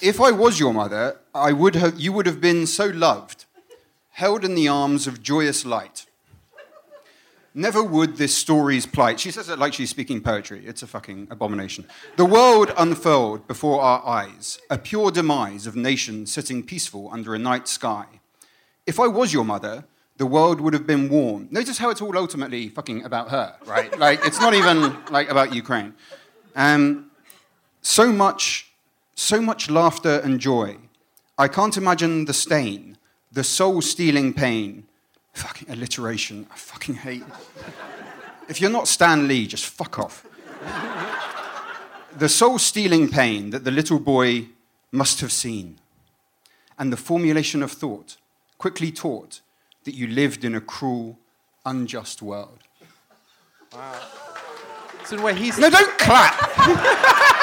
If I was your mother, I would have, you would have been so loved, held in the arms of joyous light. Never would this story's plight. She says it like she's speaking poetry. It's a fucking abomination. The world unfurled before our eyes, a pure demise of nations sitting peaceful under a night sky. If I was your mother, the world would have been warm. Notice how it's all ultimately fucking about her, right? like, it's not even like about Ukraine. Um, so much, so much laughter and joy. I can't imagine the stain, the soul-stealing pain. Fucking alliteration. I fucking hate. If you're not Stan Lee, just fuck off. the soul-stealing pain that the little boy must have seen, and the formulation of thought, quickly taught that you lived in a cruel, unjust world. Wow. So where he's no, don't clap. (laughs)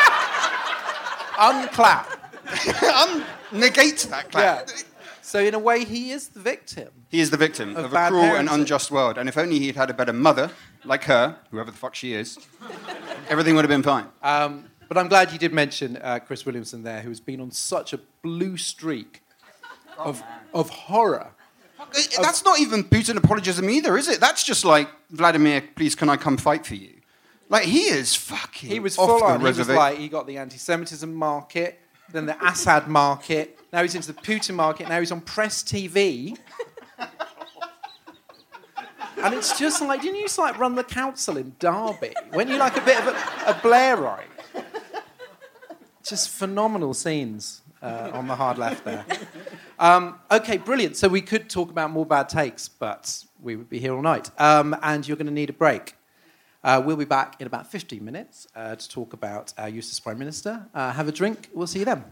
Unclap. (laughs) Un- negate that clap. Yeah. So in a way, he is the victim. He is the victim of, of a cruel parenting. and unjust world. And if only he'd had a better mother, like her, whoever the fuck she is, everything would have been fine. Um, but I'm glad you did mention uh, Chris Williamson there, who's been on such a blue streak of, of horror that's not even Putin apologism either, is it? That's just like Vladimir, please, can I come fight for you? Like he is fucking. He was full on. He was like he got the anti-Semitism market, then the Assad market. Now he's into the Putin market. Now he's on Press TV. and it's just like, didn't you to like run the council in Derby? Weren't you like a bit of a, a Blairite? Just phenomenal scenes uh, on the hard left there. Um, okay, brilliant. So we could talk about more bad takes, but we would be here all night. Um, and you're going to need a break. Uh, we'll be back in about 15 minutes uh, to talk about uh, our use as Prime Minister. Uh, have a drink. We'll see you then.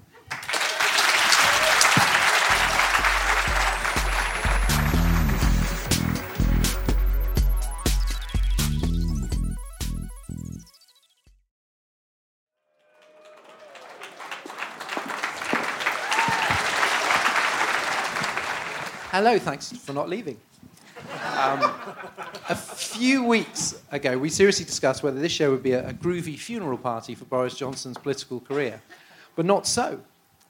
Hello, thanks for not leaving. Um, a few weeks ago, we seriously discussed whether this show would be a, a groovy funeral party for Boris Johnson's political career. But not so.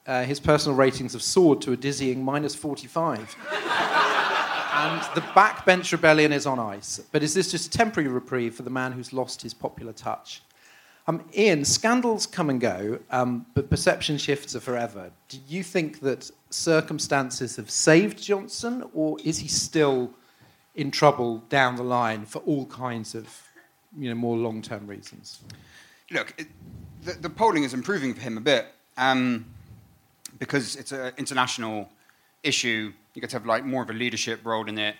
Uh, his personal ratings have soared to a dizzying minus 45. (laughs) and the backbench rebellion is on ice. But is this just a temporary reprieve for the man who's lost his popular touch? Um, Ian, scandals come and go, um, but perception shifts are forever. Do you think that circumstances have saved Johnson, or is he still in trouble down the line for all kinds of you know, more long term reasons? Look, it, the, the, polling is improving for him a bit um, because it's an international issue. You get to have like more of a leadership role in it.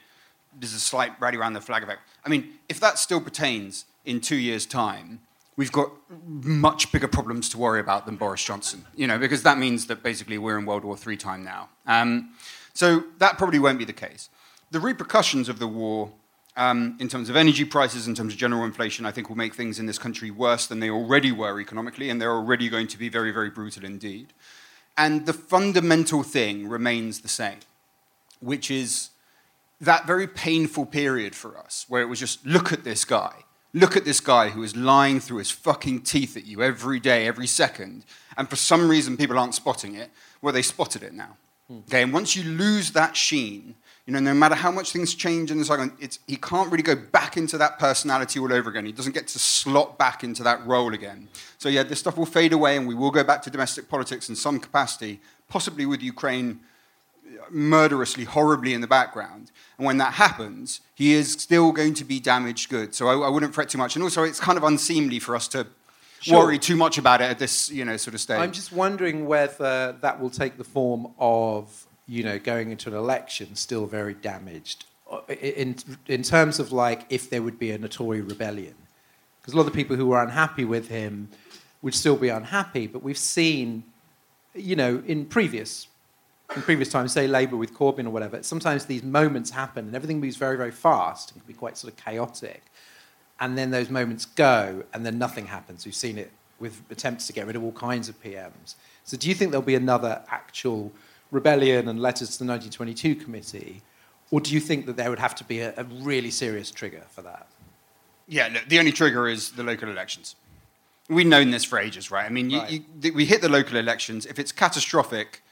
There's a slight rally around the flag effect. I mean, if that still pertains in two years' time, we've got much bigger problems to worry about than Boris Johnson, you know, because that means that basically we're in World War III time now. Um, so that probably won't be the case. The repercussions of the war, um, in terms of energy prices, in terms of general inflation, I think will make things in this country worse than they already were economically, and they're already going to be very, very brutal indeed. And the fundamental thing remains the same, which is that very painful period for us, where it was just look at this guy Look at this guy who is lying through his fucking teeth at you every day, every second. And for some reason, people aren't spotting it. Well, they spotted it now. Hmm. Okay, and once you lose that sheen, you know, no matter how much things change in the cycle, it's, he can't really go back into that personality all over again. He doesn't get to slot back into that role again. So, yeah, this stuff will fade away and we will go back to domestic politics in some capacity, possibly with Ukraine uh, murderously, horribly in the background. And when that happens, he is still going to be damaged goods. So I, I wouldn't fret too much. And also, it's kind of unseemly for us to sure. worry too much about it at this, you know, sort of stage. I'm just wondering whether that will take the form of, you know, going into an election still very damaged. Uh, in, in terms of like if there would be a Tory rebellion. Because a lot of the people who were unhappy with him would still be unhappy, but we've seen, you know, in previous in previous times, say Labour with Corbyn or whatever, sometimes these moments happen and everything moves very, very fast. and can be quite sort of chaotic. And then those moments go and then nothing happens. We've seen it with attempts to get rid of all kinds of PMs. So do you think there'll be another actual rebellion and letters to the 1922 committee? Or do you think that there would have to be a, a really serious trigger for that? Yeah, look, the only trigger is the local elections. We've known this for ages, right? I mean, you, right. You, we hit the local elections. If it's catastrophic,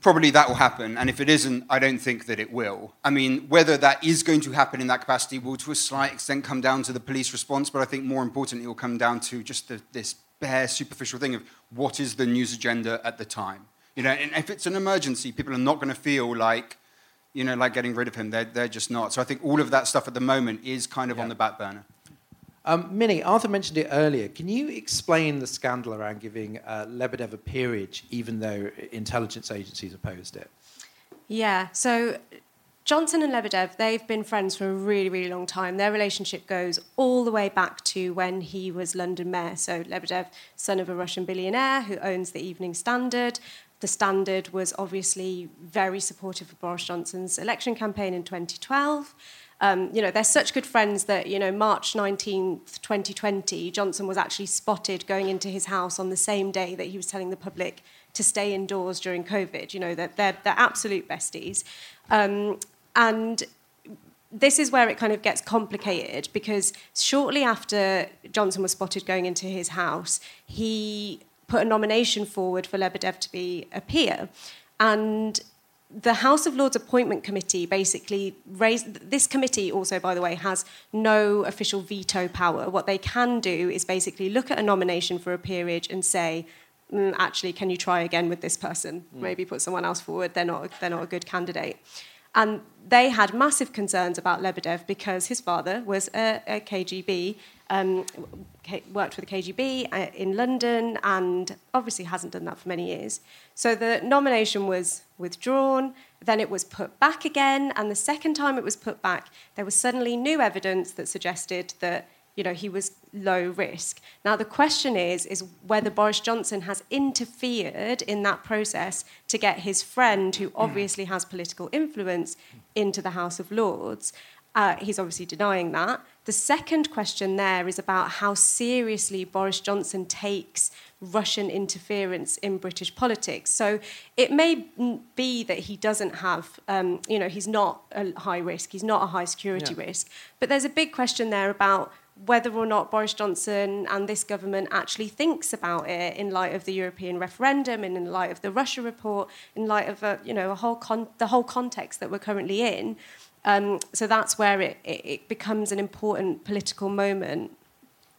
probably that will happen. And if it isn't, I don't think that it will. I mean, whether that is going to happen in that capacity will, to a slight extent, come down to the police response. But I think more importantly, it will come down to just the, this bare, superficial thing of what is the news agenda at the time. You know, and if it's an emergency, people are not going to feel like, you know, like getting rid of him. They're, they're just not. So I think all of that stuff at the moment is kind of yeah. on the back burner. Um, Minnie, Arthur mentioned it earlier. Can you explain the scandal around giving uh, Lebedev a peerage, even though intelligence agencies opposed it? Yeah, so Johnson and Lebedev, they've been friends for a really, really long time. Their relationship goes all the way back to when he was London mayor. So Lebedev, son of a Russian billionaire who owns the Evening Standard. The Standard was obviously very supportive of Boris Johnson's election campaign in 2012. Um, you know, they're such good friends that, you know, March 19th, 2020, Johnson was actually spotted going into his house on the same day that he was telling the public to stay indoors during COVID. You know, they're, they're, they're absolute besties. Um, and this is where it kind of gets complicated because shortly after Johnson was spotted going into his house, he put a nomination forward for Lebedev to be a peer. And the House of Lords Appointment Committee basically raised. This committee also, by the way, has no official veto power. What they can do is basically look at a nomination for a peerage and say, mm, actually, can you try again with this person? Mm. Maybe put someone else forward. They're not. They're not a good candidate. And they had massive concerns about Lebedev because his father was a, a KGB, um, worked for the KGB uh, in London, and obviously hasn't done that for many years. So the nomination was withdrawn, then it was put back again, and the second time it was put back, there was suddenly new evidence that suggested that you know, he was low risk. Now the question is, is whether Boris Johnson has interfered in that process to get his friend, who obviously has political influence, into the House of Lords. Uh, he's obviously denying that. The second question there is about how seriously Boris Johnson takes Russian interference in British politics. So it may be that he doesn't have, um, you know, he's not a high risk, he's not a high security yeah. risk. But there's a big question there about whether or not Boris Johnson and this government actually thinks about it in light of the European referendum and in light of the Russia report, in light of a, you know a whole con- the whole context that we're currently in. Um, so that's where it, it, becomes an important political moment.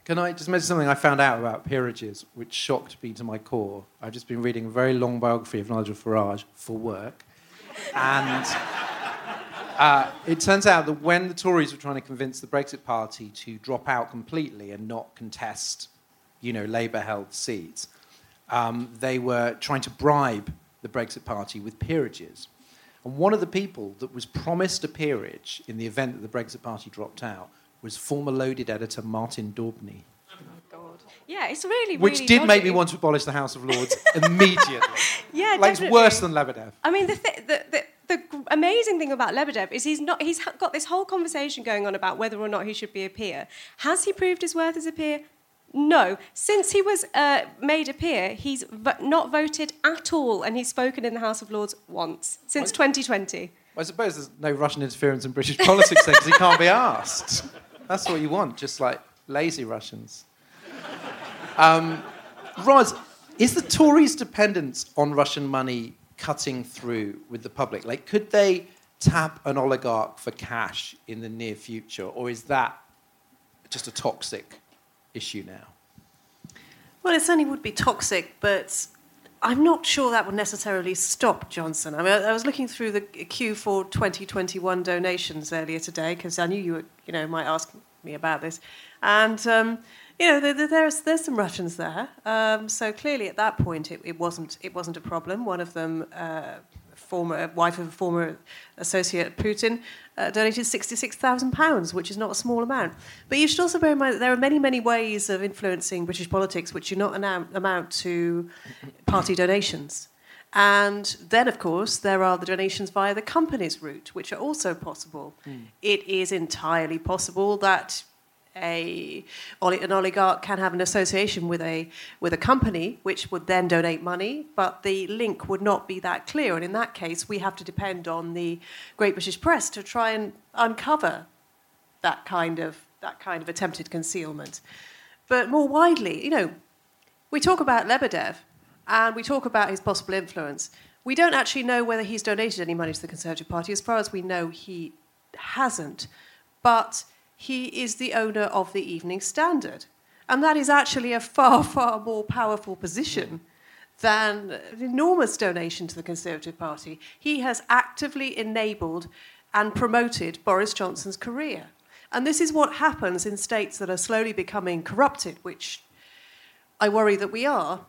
Can I just mention something I found out about peerages, which shocked me to my core? I've just been reading a very long biography of Nigel Farage for work. And uh, it turns out that when the Tories were trying to convince the Brexit Party to drop out completely and not contest, you know, Labour-held seats, um, they were trying to bribe the Brexit Party with peerages. And one of the people that was promised a peerage in the event that the Brexit Party dropped out was former loaded editor Martin Daubney. Oh god. Yeah, it's really, Which really did dodgy. make me want to abolish the House of Lords (laughs) immediately. (laughs) yeah, like definitely. it's worse than Lebedev. I mean, the, th- the, the, the amazing thing about Lebedev is he's not he's got this whole conversation going on about whether or not he should be a peer. Has he proved his worth as a peer? No. Since he was uh, made a peer, he's v- not voted at all, and he's spoken in the House of Lords once since 2020. I suppose there's no Russian interference in British politics then, because he can't be asked. That's what you want, just like lazy Russians. Um, Ros, is the Tories' dependence on Russian money cutting through with the public? Like, could they tap an oligarch for cash in the near future, or is that just a toxic issue now? Well, it certainly would be toxic, but I'm not sure that would necessarily stop Johnson. I mean, I was looking through the Q4 2021 donations earlier today because I knew you were, you know, might ask me about this, and um, you know, there, there's there's some Russians there. Um, so clearly, at that point, it, it wasn't it wasn't a problem. One of them. Uh, former wife of a former associate Putin, uh, donated £66,000, which is not a small amount. But you should also bear in mind that there are many, many ways of influencing British politics which do not amount to party donations. And then, of course, there are the donations via the company's route, which are also possible. Mm. It is entirely possible that a an oligarch can have an association with a with a company which would then donate money but the link would not be that clear. And in that case we have to depend on the great british press to try and uncover that kind of that kind of attempted concealment. But more widely you know we talk about Lebedev and we talk about his possible influence. We don't actually know whether he's donated any money to the conservative party. As far as we know he hasn't. But he is the owner of the Evening Standard. And that is actually a far, far more powerful position than an enormous donation to the Conservative Party. He has actively enabled and promoted Boris Johnson's career. And this is what happens in states that are slowly becoming corrupted, which I worry that we are,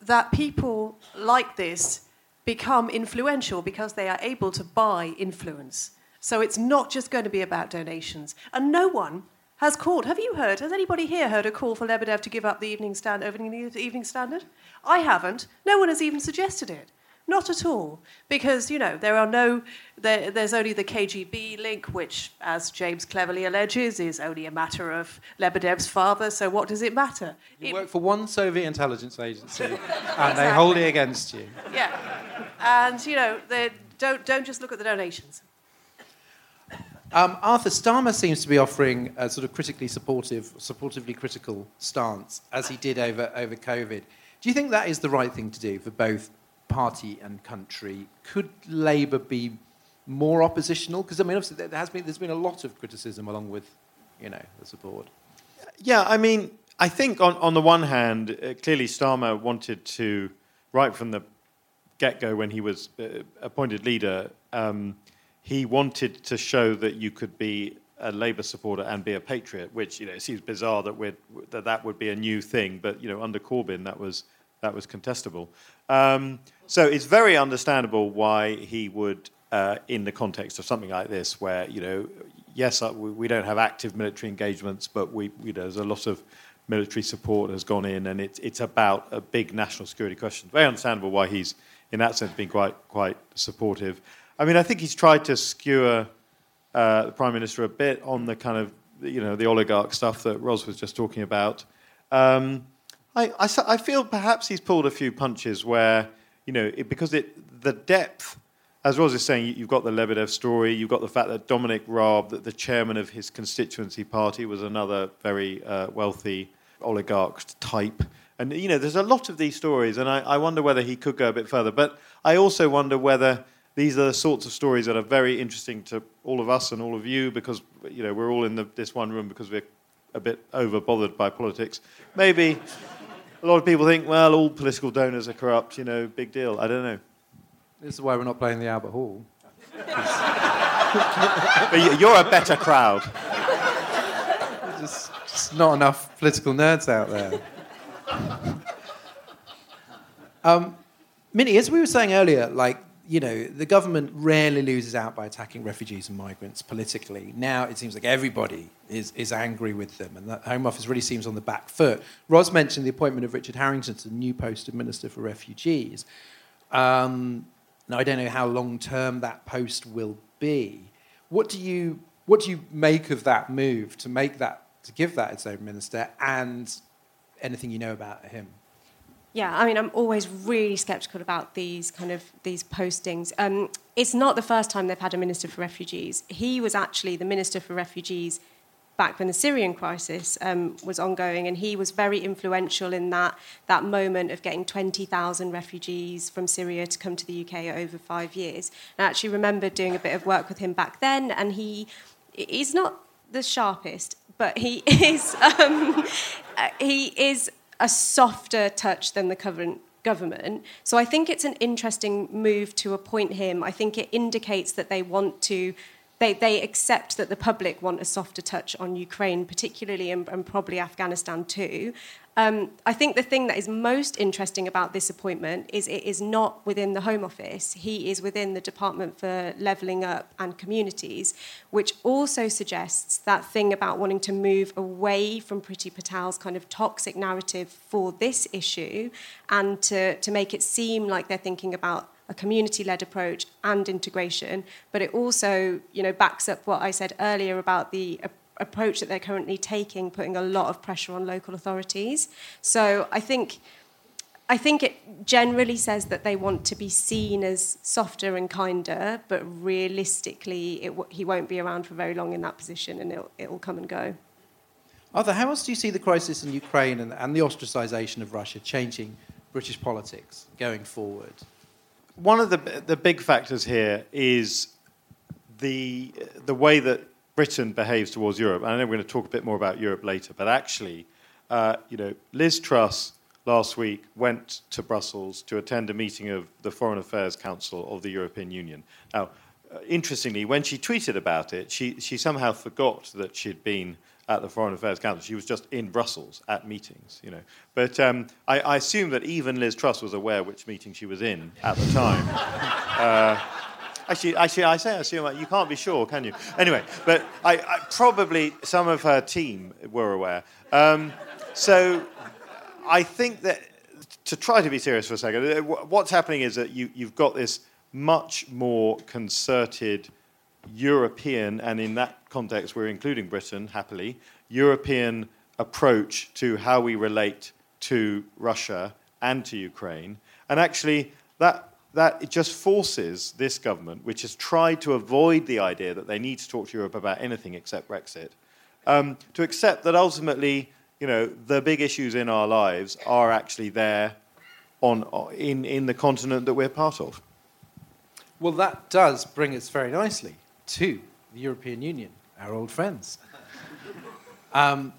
that people like this become influential because they are able to buy influence. So it's not just going to be about donations. And no one has called. Have you heard? Has anybody here heard a call for Lebedev to give up the evening stand opening the evening standard? I haven't. No one has even suggested it. Not at all, because you know there are no. There, there's only the KGB link, which, as James Cleverly alleges, is only a matter of Lebedev's father. So what does it matter? You it, work for one Soviet intelligence agency, and exactly. they (laughs) hold it against you. Yeah, and you know, don't don't just look at the donations. Um, Arthur Starmer seems to be offering a sort of critically supportive, supportively critical stance, as he did over, over COVID. Do you think that is the right thing to do for both party and country? Could Labour be more oppositional? Because I mean, obviously, there has been there's been a lot of criticism along with, you know, the support. Yeah, I mean, I think on on the one hand, uh, clearly Starmer wanted to, right from the get go when he was uh, appointed leader. Um, he wanted to show that you could be a Labour supporter and be a patriot, which you know it seems bizarre that that that would be a new thing, but you know under Corbyn that was that was contestable. Um, so it's very understandable why he would, uh, in the context of something like this, where you know, yes, uh, we don't have active military engagements, but we you know, there's a lot of military support has gone in, and it's it's about a big national security question. Very understandable why he's in that sense been quite quite supportive. I mean, I think he's tried to skewer uh, the prime minister a bit on the kind of you know, the oligarch stuff that Ros was just talking about. Um, I, I, I, feel perhaps he's pulled a few punches where, you know, it, because it, the depth, as Ros is saying, you've got the Lebedev story, you've got the fact that Dominic Raab, that the chairman of his constituency party, was another very uh, wealthy oligarch type. And, you know, there's a lot of these stories, and I, I wonder whether he could go a bit further. But I also wonder whether these are the sorts of stories that are very interesting to all of us and all of you because, you know, we're all in the, this one room because we're a bit over bothered by politics. Maybe a lot of people think, well, all political donors are corrupt, you know, big deal. I don't know. This is why we're not playing the Albert Hall. (laughs) but you're a better crowd. Just, just not enough political nerds out there. Um, Minnie, as we were saying earlier, like you know, the government rarely loses out by attacking refugees and migrants politically. Now it seems like everybody is, is angry with them, and the Home Office really seems on the back foot. Ros mentioned the appointment of Richard Harrington to the new post of Minister for Refugees. Um, now I don't know how long term that post will be. What do you what do you make of that move to make that to give that its own minister, and anything you know about him? Yeah, I mean, I'm always really sceptical about these kind of these postings. Um, it's not the first time they've had a minister for refugees. He was actually the minister for refugees back when the Syrian crisis um, was ongoing, and he was very influential in that that moment of getting 20,000 refugees from Syria to come to the UK over five years. I actually remember doing a bit of work with him back then, and he he's not the sharpest, but he (laughs) is um, (laughs) he is a softer touch than the current government. So I think it's an interesting move to appoint him. I think it indicates that they want to they, they accept that the public want a softer touch on Ukraine, particularly and, and probably Afghanistan too. Um, I think the thing that is most interesting about this appointment is it is not within the Home Office. He is within the Department for Levelling Up and Communities, which also suggests that thing about wanting to move away from Priti Patel's kind of toxic narrative for this issue and to, to make it seem like they're thinking about a community-led approach and integration, but it also, you know, backs up what I said earlier about the approach that they're currently taking, putting a lot of pressure on local authorities. So I think. I think it generally says that they want to be seen as softer and kinder, but realistically, it, he won't be around for very long in that position and it'll, it'll come and go. Arthur, how else do you see the crisis in Ukraine and, and the ostracization of Russia changing British politics going forward? One of the, the big factors here is the, the way that Britain behaves towards Europe. And I know we're going to talk a bit more about Europe later, but actually, uh, you know, Liz Truss last week went to Brussels to attend a meeting of the Foreign Affairs Council of the European Union. Now, uh, interestingly, when she tweeted about it, she, she somehow forgot that she'd been at the Foreign Affairs Council. She was just in Brussels at meetings, you know. But um, I, I, assume that even Liz Truss was aware which meeting she was in at the time. (laughs) uh, Actually, actually, I say I assume you can't be sure, can you? Anyway, but I, I probably some of her team were aware. Um, so I think that to try to be serious for a second, uh, what's happening is that you, you've got this much more concerted European, and in that context, we're including Britain, happily, European approach to how we relate to Russia and to Ukraine. And actually, that that it just forces this government, which has tried to avoid the idea that they need to talk to Europe about anything except Brexit, um, to accept that ultimately, you know, the big issues in our lives are actually there on, in, in the continent that we're part of. Well, that does bring us very nicely to the European Union, our old friends. Um,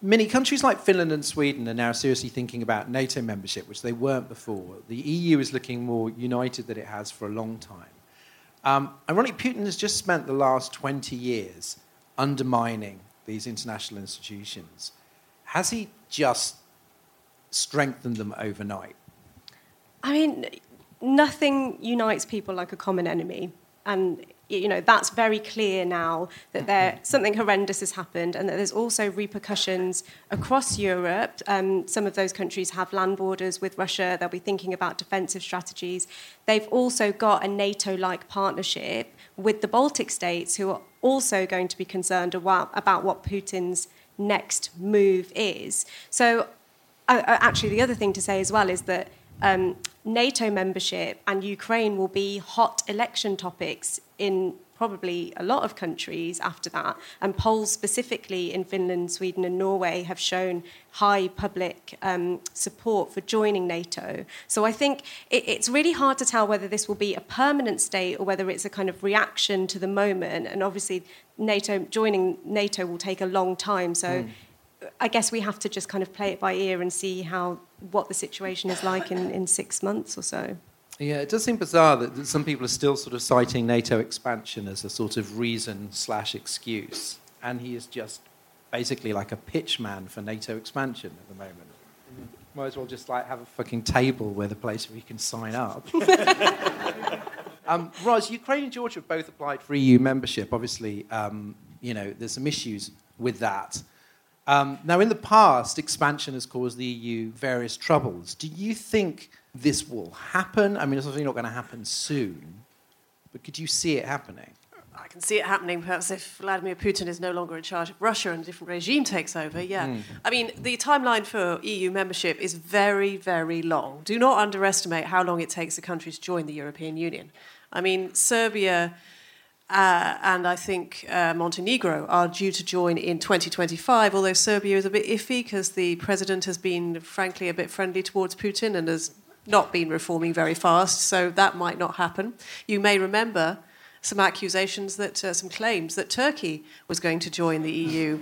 Many countries like Finland and Sweden are now seriously thinking about NATO membership, which they weren't before. The EU is looking more united than it has for a long time. Um, ironically, Putin has just spent the last 20 years undermining these international institutions. Has he just strengthened them overnight? I mean, nothing unites people like a common enemy. and you know that's very clear now that there something horrendous has happened and that there's also repercussions across Europe. Um, some of those countries have land borders with Russia. They'll be thinking about defensive strategies. They've also got a NATO-like partnership with the Baltic states, who are also going to be concerned about, what Putin's next move is. So, uh, actually, the other thing to say as well is that. Um, NATO membership and Ukraine will be hot election topics in probably a lot of countries after that. And polls specifically in Finland, Sweden, and Norway have shown high public um, support for joining NATO. So I think it, it's really hard to tell whether this will be a permanent state or whether it's a kind of reaction to the moment. And obviously, NATO joining NATO will take a long time. So. Mm. I guess we have to just kind of play it by ear and see how what the situation is like in, in six months or so. Yeah, it does seem bizarre that, that some people are still sort of citing NATO expansion as a sort of reason slash excuse, and he is just basically like a pitchman for NATO expansion at the moment. Might as well just like have a fucking table where the place where you can sign up. (laughs) um, Ros, Ukraine and Georgia have both applied for EU membership. Obviously, um, you know there's some issues with that. Um, now, in the past, expansion has caused the EU various troubles. Do you think this will happen? I mean, it's obviously not going to happen soon, but could you see it happening? I can see it happening perhaps if Vladimir Putin is no longer in charge of Russia and a different regime takes over, yeah. Mm. I mean, the timeline for EU membership is very, very long. Do not underestimate how long it takes a country to join the European Union. I mean, Serbia uh, and I think uh, Montenegro are due to join in 2025, although Serbia is a bit iffy because the president has been, frankly, a bit friendly towards Putin and has not been reforming very fast, so that might not happen. You may remember some accusations that, uh, some claims that Turkey was going to join the EU.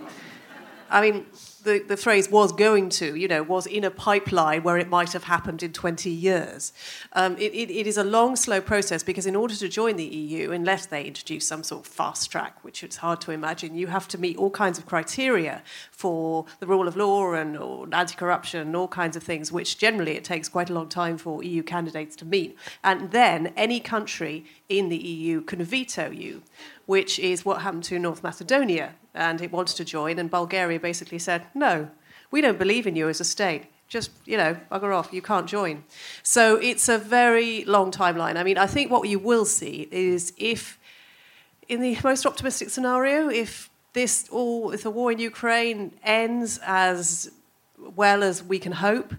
I mean, the, the phrase was going to, you know, was in a pipeline where it might have happened in 20 years. Um, it, it, it is a long, slow process because in order to join the EU, unless they introduce some sort of fast track, which it's hard to imagine, you have to meet all kinds of criteria for the rule of law and anti-corruption and all kinds of things, which generally it takes quite a long time for EU candidates to meet. And then any country in the EU can veto you which is what happened to North Macedonia. And it wants to join, and Bulgaria basically said, no, we don't believe in you as a state. Just, you know, bugger off, you can't join. So it's a very long timeline. I mean, I think what you will see is if, in the most optimistic scenario, if this all, if the war in Ukraine ends as well as we can hope,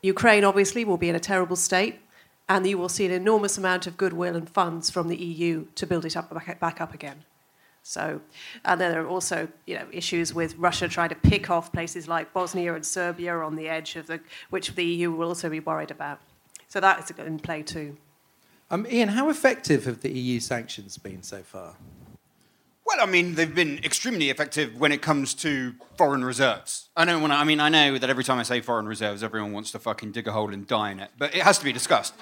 Ukraine obviously will be in a terrible state and you will see an enormous amount of goodwill and funds from the EU to build it up back up again. So, and then there are also you know issues with Russia trying to pick off places like Bosnia and Serbia on the edge of the which the EU will also be worried about. So that is in play too. Um, Ian, how effective have the EU sanctions been so far? Well, I mean, they've been extremely effective when it comes to foreign reserves. I don't want—I mean, I know that every time I say foreign reserves, everyone wants to fucking dig a hole and die in it, but it has to be discussed.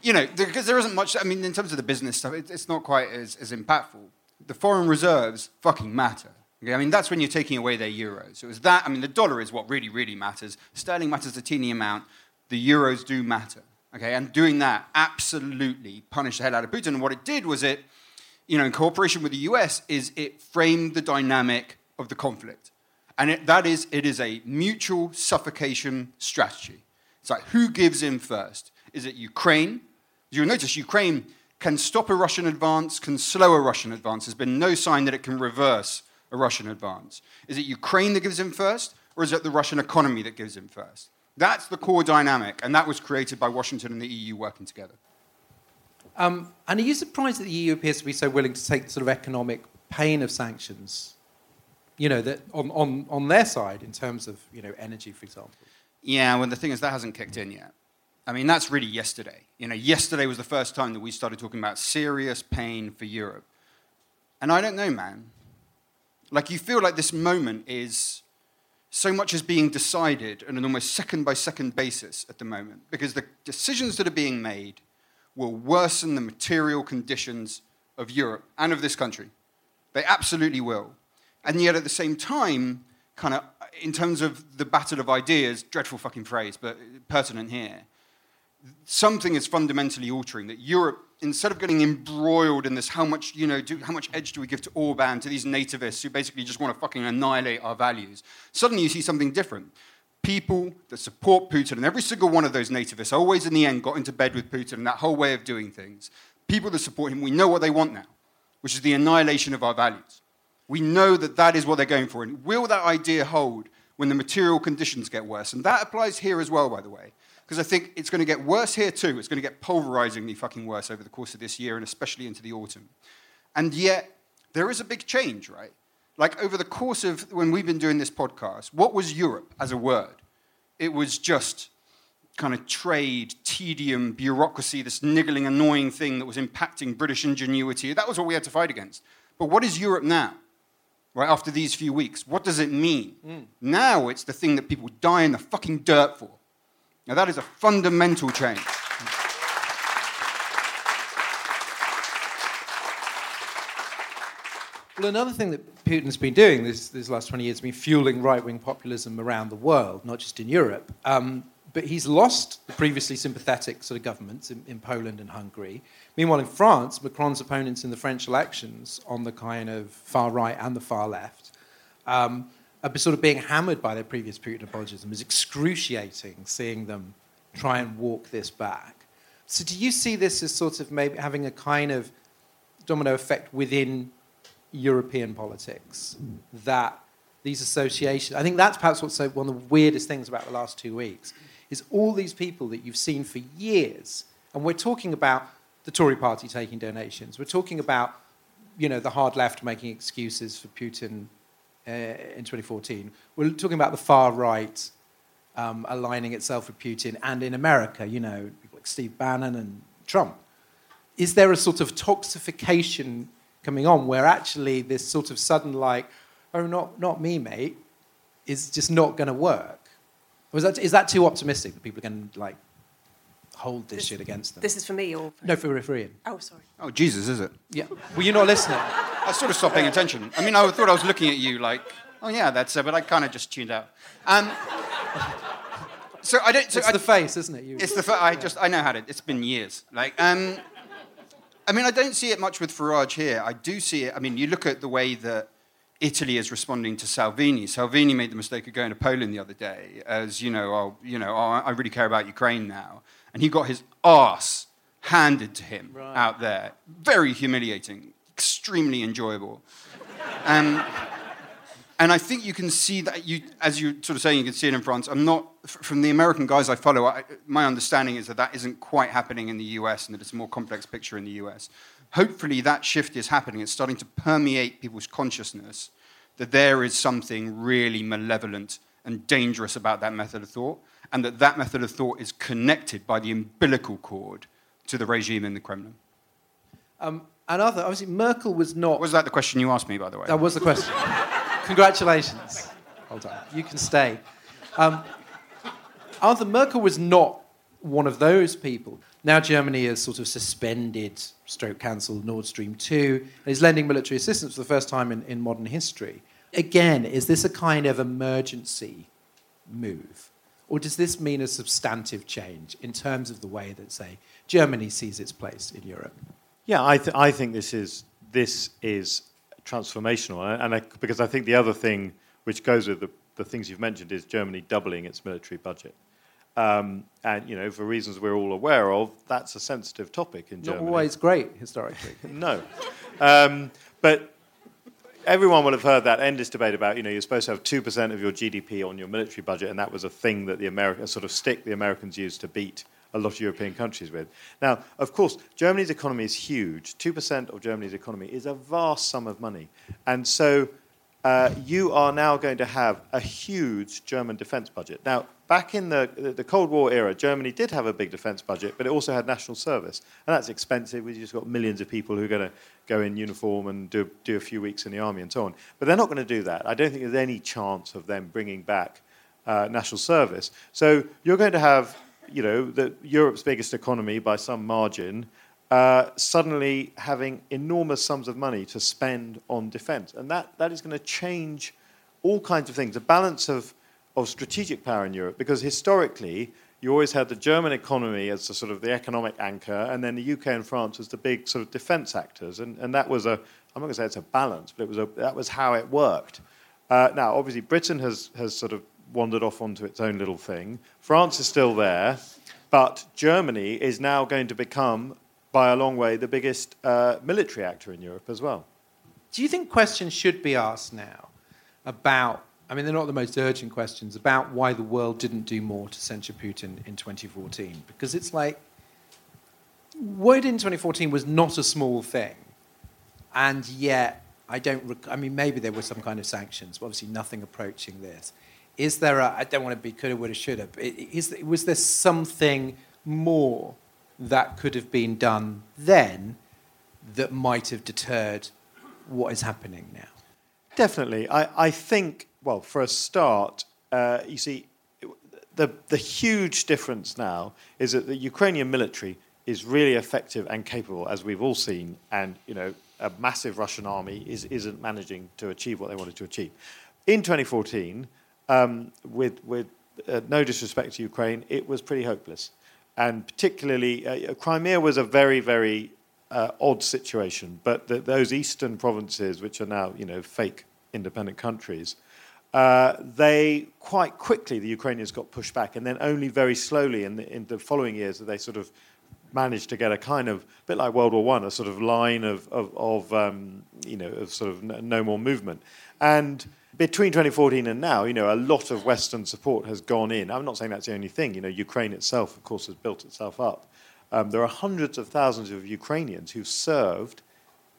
You know, because there isn't much. I mean, in terms of the business stuff, it's not quite as, as impactful. The foreign reserves fucking matter. Okay? I mean, that's when you're taking away their euros. So it's that. I mean, the dollar is what really, really matters. Sterling matters a teeny amount. The euros do matter. Okay, and doing that absolutely punished the hell out of Putin. And what it did was it you know, in cooperation with the US, is it framed the dynamic of the conflict. And it, that is, it is a mutual suffocation strategy. It's like, who gives in first? Is it Ukraine? You'll notice Ukraine can stop a Russian advance, can slow a Russian advance. There's been no sign that it can reverse a Russian advance. Is it Ukraine that gives in first, or is it the Russian economy that gives in first? That's the core dynamic, and that was created by Washington and the EU working together. Um, and are you surprised that the EU appears to be so willing to take the sort of economic pain of sanctions, you know, that on, on, on their side in terms of, you know, energy, for example? Yeah, well, the thing is, that hasn't kicked in yet. I mean, that's really yesterday. You know, yesterday was the first time that we started talking about serious pain for Europe. And I don't know, man. Like, you feel like this moment is so much is being decided on an almost second by second basis at the moment because the decisions that are being made will worsen the material conditions of Europe and of this country. They absolutely will. And yet, at the same time, kind of in terms of the battle of ideas, dreadful fucking phrase, but pertinent here, something is fundamentally altering that Europe instead of getting embroiled in this, how much, you know, do, how much edge do we give to Orban, to these nativists who basically just want to fucking annihilate our values, suddenly you see something different. People that support Putin, and every single one of those nativists always in the end got into bed with Putin and that whole way of doing things. People that support him, we know what they want now, which is the annihilation of our values. We know that that is what they're going for. And will that idea hold when the material conditions get worse? And that applies here as well, by the way because I think it's going to get worse here too. It's going to get pulverizingly fucking worse over the course of this year and especially into the autumn. And yet, there is a big change, right? Like over the course of when we've been doing this podcast, what was Europe as a word? It was just kind of trade, tedium, bureaucracy, this niggling, annoying thing that was impacting British ingenuity. That was what we had to fight against. But what is Europe now? Right after these few weeks, what does it mean? Mm. Now it's the thing that people die in the fucking dirt for. Now, that is a fundamental change. Well, another thing that Putin's been doing this, this last 20 years has been fueling right wing populism around the world, not just in Europe. Um, but he's lost the previously sympathetic sort of governments in, in, Poland and Hungary. Meanwhile, in France, Macron's opponents in the French elections on the kind of far right and the far left um, sort of being hammered by their previous Putin apologism is excruciating seeing them try and walk this back. So, do you see this as sort of maybe having a kind of domino effect within European politics that these associations? I think that's perhaps what's one of the weirdest things about the last two weeks is all these people that you've seen for years, and we're talking about the Tory party taking donations, we're talking about you know the hard left making excuses for Putin uh, in 2014. We're talking about the far right um, aligning itself with Putin, and in America, you know, people like Steve Bannon and Trump. Is there a sort of toxification coming on where actually this sort of sudden, like, oh, not, not me, mate, is just not going to work? Or is that, is that too optimistic that people are going to, like, hold this, this, shit against them? This is for me or for No, for, for Ian. Oh, sorry. Oh, Jesus, is it? Yeah. Well, you're not listening. I sort of stopped paying attention. I mean, I thought I was looking at you like, oh yeah, that's it, but I kind of just tuned out. Um, so I don't. So it's I, the face, isn't it? You, it's the. Fa- I just. I know how to. It's been years. Like, um, I mean, I don't see it much with Farage here. I do see it. I mean, you look at the way that Italy is responding to Salvini. Salvini made the mistake of going to Poland the other day, as you know. Oh, you know, oh, I really care about Ukraine now, and he got his ass handed to him right. out there. Very humiliating, extremely enjoyable. Um, and I think you can see that, you, as you're sort of saying, you can see it in France. I'm not, from the American guys I follow, I, my understanding is that that isn't quite happening in the US and that it's a more complex picture in the US. Hopefully, that shift is happening. It's starting to permeate people's consciousness that there is something really malevolent and dangerous about that method of thought, and that that method of thought is connected by the umbilical cord to the regime in the Kremlin. Um, and Arthur, obviously, Merkel was not. Was that the question you asked me, by the way? That was the question. (laughs) Congratulations. Hold on. You can stay. Um, Arthur Merkel was not one of those people. Now Germany has sort of suspended, stroke cancelled Nord Stream 2, and is lending military assistance for the first time in, in modern history. Again, is this a kind of emergency move? Or does this mean a substantive change in terms of the way that, say, Germany sees its place in Europe? Yeah, I, th- I think this is, this is transformational, and I, because I think the other thing which goes with the, the things you've mentioned is Germany doubling its military budget. Um, and you know, for reasons we're all aware of, that's a sensitive topic in Germany. Not always great historically. (laughs) no, um, but everyone will have heard that endless debate about you know you're supposed to have two percent of your GDP on your military budget, and that was a thing that the American sort of stick the Americans used to beat a lot of European countries with. Now, of course, Germany's economy is huge. 2% of Germany's economy is a vast sum of money. And so uh, you are now going to have a huge German defense budget. Now, back in the, the Cold War era, Germany did have a big defense budget, but it also had national service. And that's expensive. We've just got millions of people who are going to go in uniform and do, do a few weeks in the army and so on. But they're not going to do that. I don't think there's any chance of them bringing back uh, national service. So you're going to have you know, the, Europe's biggest economy by some margin, uh, suddenly having enormous sums of money to spend on defense. And that, that is going to change all kinds of things. The balance of, of strategic power in Europe, because historically, you always had the German economy as the sort of the economic anchor, and then the UK and France as the big sort of defence actors, and, and that was a I'm not going to say it's a balance, but it was a, that was how it worked. Uh, now, obviously, Britain has has sort of wandered off onto its own little thing. France is still there, but Germany is now going to become, by a long way, the biggest uh, military actor in Europe as well. Do you think questions should be asked now about I mean, they're not the most urgent questions about why the world didn't do more to censure Putin in 2014. Because it's like, what in 2014 was not a small thing. And yet, I don't, rec- I mean, maybe there were some kind of sanctions, but obviously nothing approaching this. Is there a, I don't want to be coulda, woulda, shoulda, is, was there something more that could have been done then that might have deterred what is happening now? Definitely. I, I think, well, for a start, uh, you see, the, the huge difference now is that the Ukrainian military is really effective and capable, as we've all seen, and you know, a massive Russian army is, isn't managing to achieve what they wanted to achieve. In 2014, um, with, with uh, no disrespect to Ukraine, it was pretty hopeless. And particularly, uh, Crimea was a very, very uh, odd situation. But the, those eastern provinces, which are now, you know, fake independent countries, uh, they quite quickly the Ukrainians got pushed back, and then only very slowly in the, in the following years that they sort of managed to get a kind of bit like World War One, a sort of line of of, of um, you know of sort of no more movement. And between 2014 and now, you know, a lot of Western support has gone in. I'm not saying that's the only thing. You know, Ukraine itself, of course, has built itself up. Um, there are hundreds of thousands of Ukrainians who've served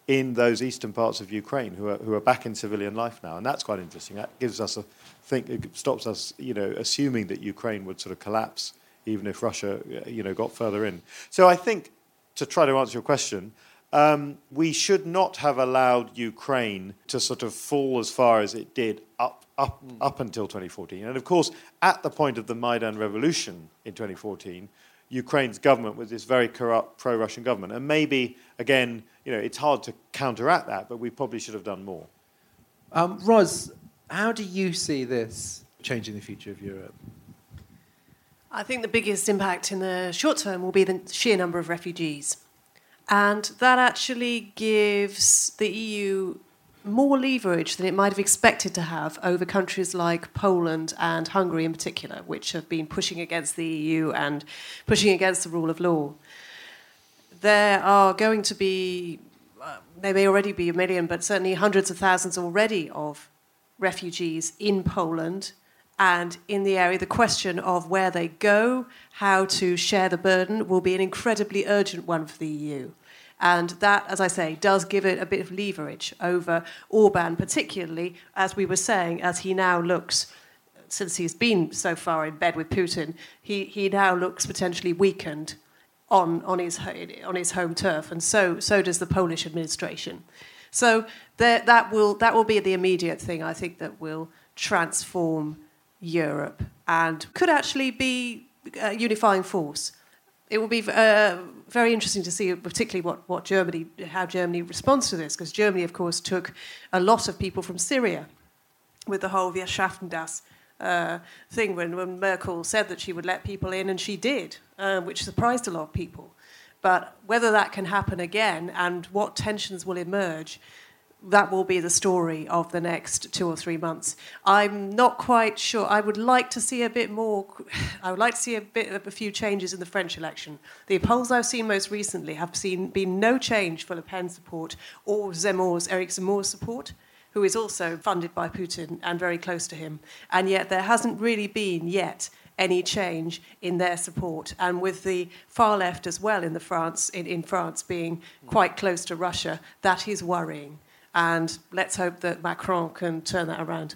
in those eastern parts of Ukraine who are, who are back in civilian life now. And that's quite interesting. That gives us a think, it stops us, you know, assuming that Ukraine would sort of collapse even if Russia, you know, got further in. So I think, to try to answer your question, um, we should not have allowed Ukraine to sort of fall as far as it did up, up, mm. up until 2014. And of course, at the point of the Maidan revolution in 2014, Ukraine's government was this very corrupt pro-Russian government. And maybe, again, you know, it's hard to counteract that, but we probably should have done more. Um, Ros, how do you see this changing the future of Europe? I think the biggest impact in the short term will be the sheer number of refugees. And that actually gives the EU more leverage than it might have expected to have over countries like Poland and Hungary in particular, which have been pushing against the EU and pushing against the rule of law. There are going to be, uh, there may already be a million, but certainly hundreds of thousands already of refugees in Poland and in the area. The question of where they go, how to share the burden, will be an incredibly urgent one for the EU. And that, as I say, does give it a bit of leverage over Orban, particularly, as we were saying, as he now looks, since he's been so far in bed with Putin, he, he now looks potentially weakened on, on, his, on his home turf. And so, so does the Polish administration. So there, that, will, that will be the immediate thing, I think, that will transform Europe and could actually be a unifying force. It will be uh, very interesting to see, particularly what, what Germany, how Germany responds to this, because Germany, of course, took a lot of people from Syria with the whole Wir schaffen das uh, thing when, when Merkel said that she would let people in, and she did, uh, which surprised a lot of people. But whether that can happen again and what tensions will emerge that will be the story of the next two or three months. I'm not quite sure. I would like to see a bit more. (sighs) I would like to see a bit of a few changes in the French election. The polls I've seen most recently have seen been no change for Le Pen support or Zemmour's Eric Zemmour's support, who is also funded by Putin and very close to him. And yet there hasn't really been yet any change in their support. And with the far left as well in the France in, in France being quite close to Russia, that is worrying. And let's hope that Macron can turn that around.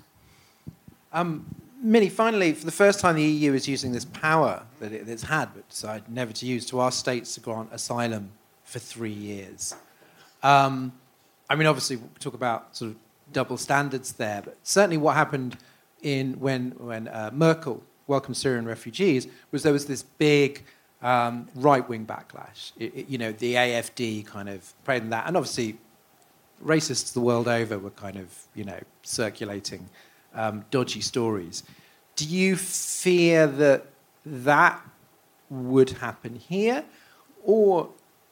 Um, Minnie, finally, for the first time, the EU is using this power that it's had but decided never to use to ask states to grant asylum for three years. Um, I mean, obviously, we talk about sort of double standards there, but certainly what happened in when, when uh, Merkel welcomed Syrian refugees was there was this big um, right wing backlash. It, it, you know, the AFD kind of prayed on that, and obviously racists the world over were kind of, you know, circulating um, dodgy stories. Do you fear that that would happen here? Or,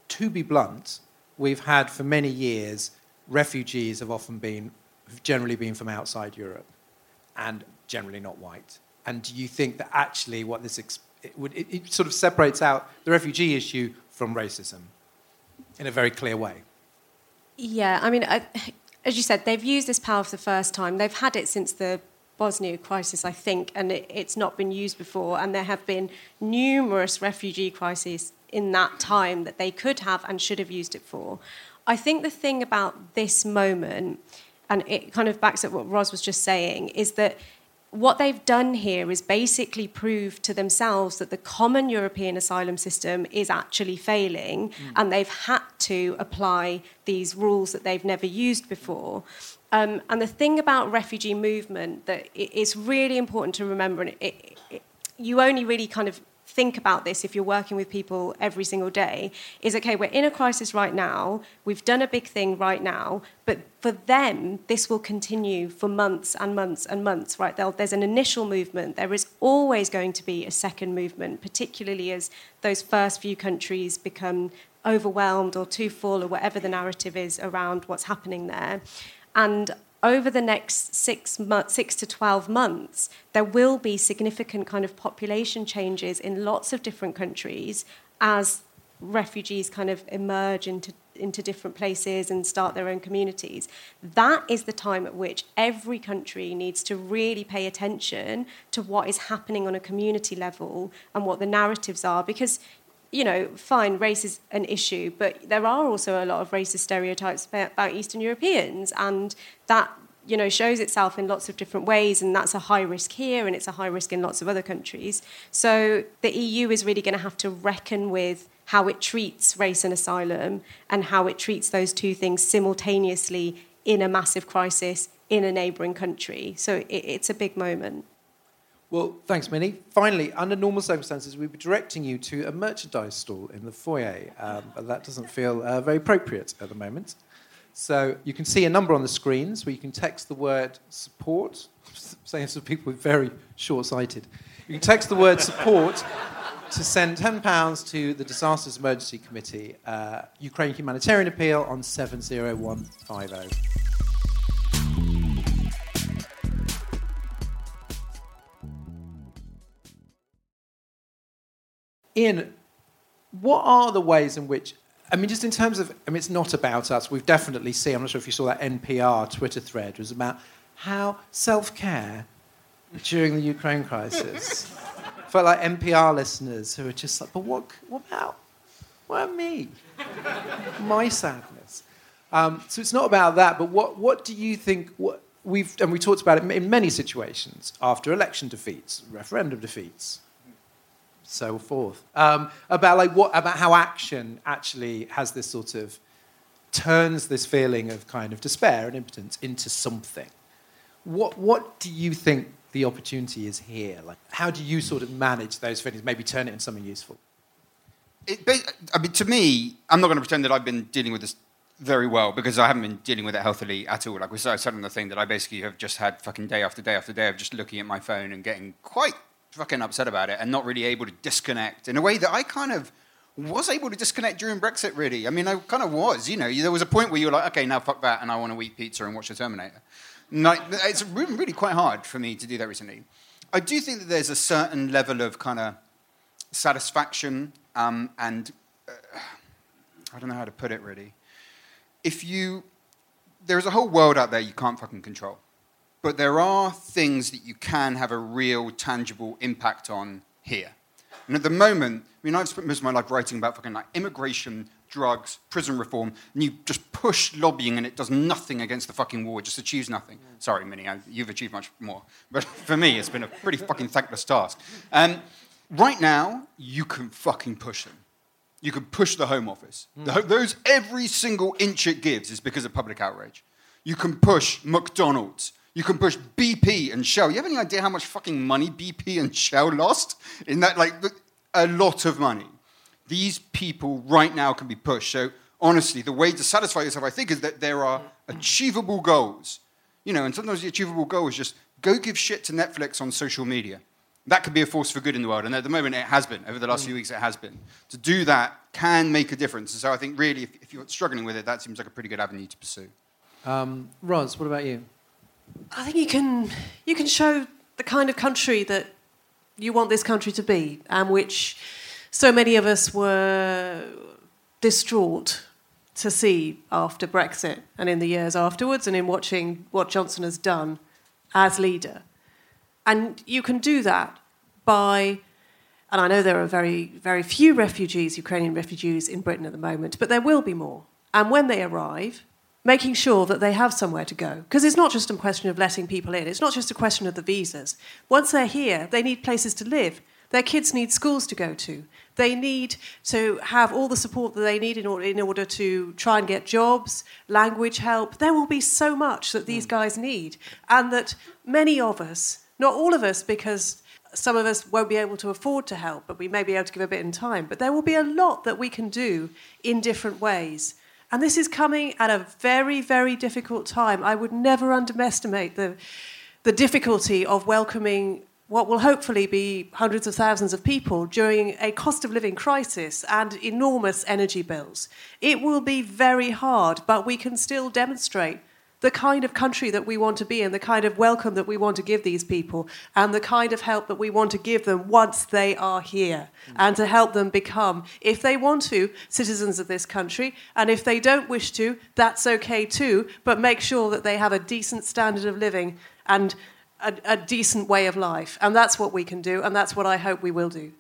to be blunt, we've had for many years refugees have often been, have generally been from outside Europe and generally not white. And do you think that actually what this it, would, it, it sort of separates out the refugee issue from racism in a very clear way? Yeah, I mean, I, as you said, they've used this power for the first time. They've had it since the Bosnia crisis, I think, and it, it's not been used before. And there have been numerous refugee crises in that time that they could have and should have used it for. I think the thing about this moment, and it kind of backs up what Ros was just saying, is that what they've done here is basically prove to themselves that the common European asylum system is actually failing, mm. and they've had to apply these rules that they've never used before. Um, and the thing about refugee movement that it's really important to remember, and it, it, it, you only really kind of think about this if you're working with people every single day is okay, we're in a crisis right now, we've done a big thing right now, but for them, this will continue for months and months and months, right? They'll, there's an initial movement, there is always going to be a second movement, particularly as those first few countries become overwhelmed or too full or whatever the narrative is around what's happening there. And over the next six, months, six to 12 months, there will be significant kind of population changes in lots of different countries as refugees kind of emerge into, into different places and start their own communities. That is the time at which every country needs to really pay attention to what is happening on a community level and what the narratives are. Because you know, fine, race is an issue, but there are also a lot of racist stereotypes about Eastern Europeans, and that you know shows itself in lots of different ways, and that's a high risk here, and it's a high risk in lots of other countries. So the EU is really going to have to reckon with how it treats race and asylum, and how it treats those two things simultaneously in a massive crisis in a neighbouring country. So it, it's a big moment. Well, thanks, Minnie. Finally, under normal circumstances, we'd be directing you to a merchandise stall in the foyer, um, but that doesn't feel uh, very appropriate at the moment. So you can see a number on the screens where you can text the word support, (laughs) saying to people are very short sighted. You can text the word support to send £10 to the Disasters Emergency Committee, uh, Ukraine Humanitarian Appeal on 70150. Ian, what are the ways in which, I mean, just in terms of, I mean, it's not about us. We've definitely seen, I'm not sure if you saw that NPR Twitter thread, was about how self care during the Ukraine crisis. (laughs) Felt like NPR listeners who are just like, but what, what about, what about me? My sadness. Um, so it's not about that, but what, what do you think, what, we've, and we talked about it in many situations, after election defeats, referendum defeats, so forth. Um, about like what about how action actually has this sort of turns this feeling of kind of despair and impotence into something. What what do you think the opportunity is here? Like how do you sort of manage those feelings? Maybe turn it into something useful. It, I mean, to me, I'm not going to pretend that I've been dealing with this very well because I haven't been dealing with it healthily at all. Like we said on the thing that I basically have just had fucking day after day after day of just looking at my phone and getting quite fucking upset about it and not really able to disconnect in a way that I kind of was able to disconnect during Brexit, really. I mean, I kind of was, you know. There was a point where you were like, okay, now fuck that, and I want to eat pizza and watch The Terminator. Like, it's really, really quite hard for me to do that recently. I do think that there's a certain level of kind of satisfaction um, and uh, I don't know how to put it really. If you, there's a whole world out there you can't fucking control but there are things that you can have a real tangible impact on here. And at the moment, I mean, I've spent most of my life writing about fucking like immigration, drugs, prison reform, and you just push lobbying and it does nothing against the fucking war, it just achieves nothing. Sorry, Minnie, you've achieved much more. But (laughs) for me, it's been a pretty fucking thankless task. Um, right now, you can fucking push them. You can push the Home Office. The, those, every single inch it gives is because of public outrage. You can push McDonald's. You can push BP and Shell. You have any idea how much fucking money BP and Shell lost in that? Like, a lot of money. These people right now can be pushed. So, honestly, the way to satisfy yourself, I think, is that there are achievable goals. You know, and sometimes the achievable goal is just go give shit to Netflix on social media. That could be a force for good in the world, and at the moment it has been. Over the last few weeks, it has been. To do that can make a difference. And so I think really, if, if you're struggling with it, that seems like a pretty good avenue to pursue. Um, Ros, what about you? I think you can you can show the kind of country that you want this country to be, and which so many of us were distraught to see after Brexit and in the years afterwards, and in watching what Johnson has done as leader. And you can do that by, and I know there are very, very few refugees, Ukrainian refugees in Britain at the moment, but there will be more. And when they arrive, making sure that they have somewhere to go. Because it's not just a question of letting people in, it's not just a question of the visas. Once they're here, they need places to live. Their kids need schools to go to. They need to have all the support that they need in order, in order to try and get jobs, language help. There will be so much that these mm. guys need, and that many of us, not all of us, because some of us won't be able to afford to help, but we may be able to give a bit in time. But there will be a lot that we can do in different ways. And this is coming at a very, very difficult time. I would never underestimate the, the difficulty of welcoming what will hopefully be hundreds of thousands of people during a cost of living crisis and enormous energy bills. It will be very hard, but we can still demonstrate the kind of country that we want to be and the kind of welcome that we want to give these people and the kind of help that we want to give them once they are here mm. and to help them become if they want to citizens of this country and if they don't wish to that's okay too but make sure that they have a decent standard of living and a, a decent way of life. And that's what we can do and that's what I hope we will do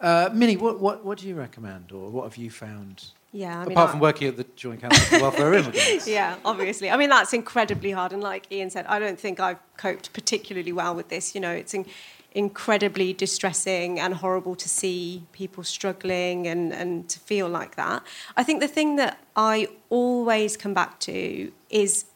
Uh, Minnie, what, what, what do you recommend, or what have you found? Yeah, I mean, Apart I- from working at the Joint Council for Welfare Immigrants. (laughs) yeah, obviously. I mean, that's incredibly hard. And like Ian said, I don't think I've coped particularly well with this. You know, it's in- incredibly distressing and horrible to see people struggling and, and to feel like that. I think the thing that I always come back to is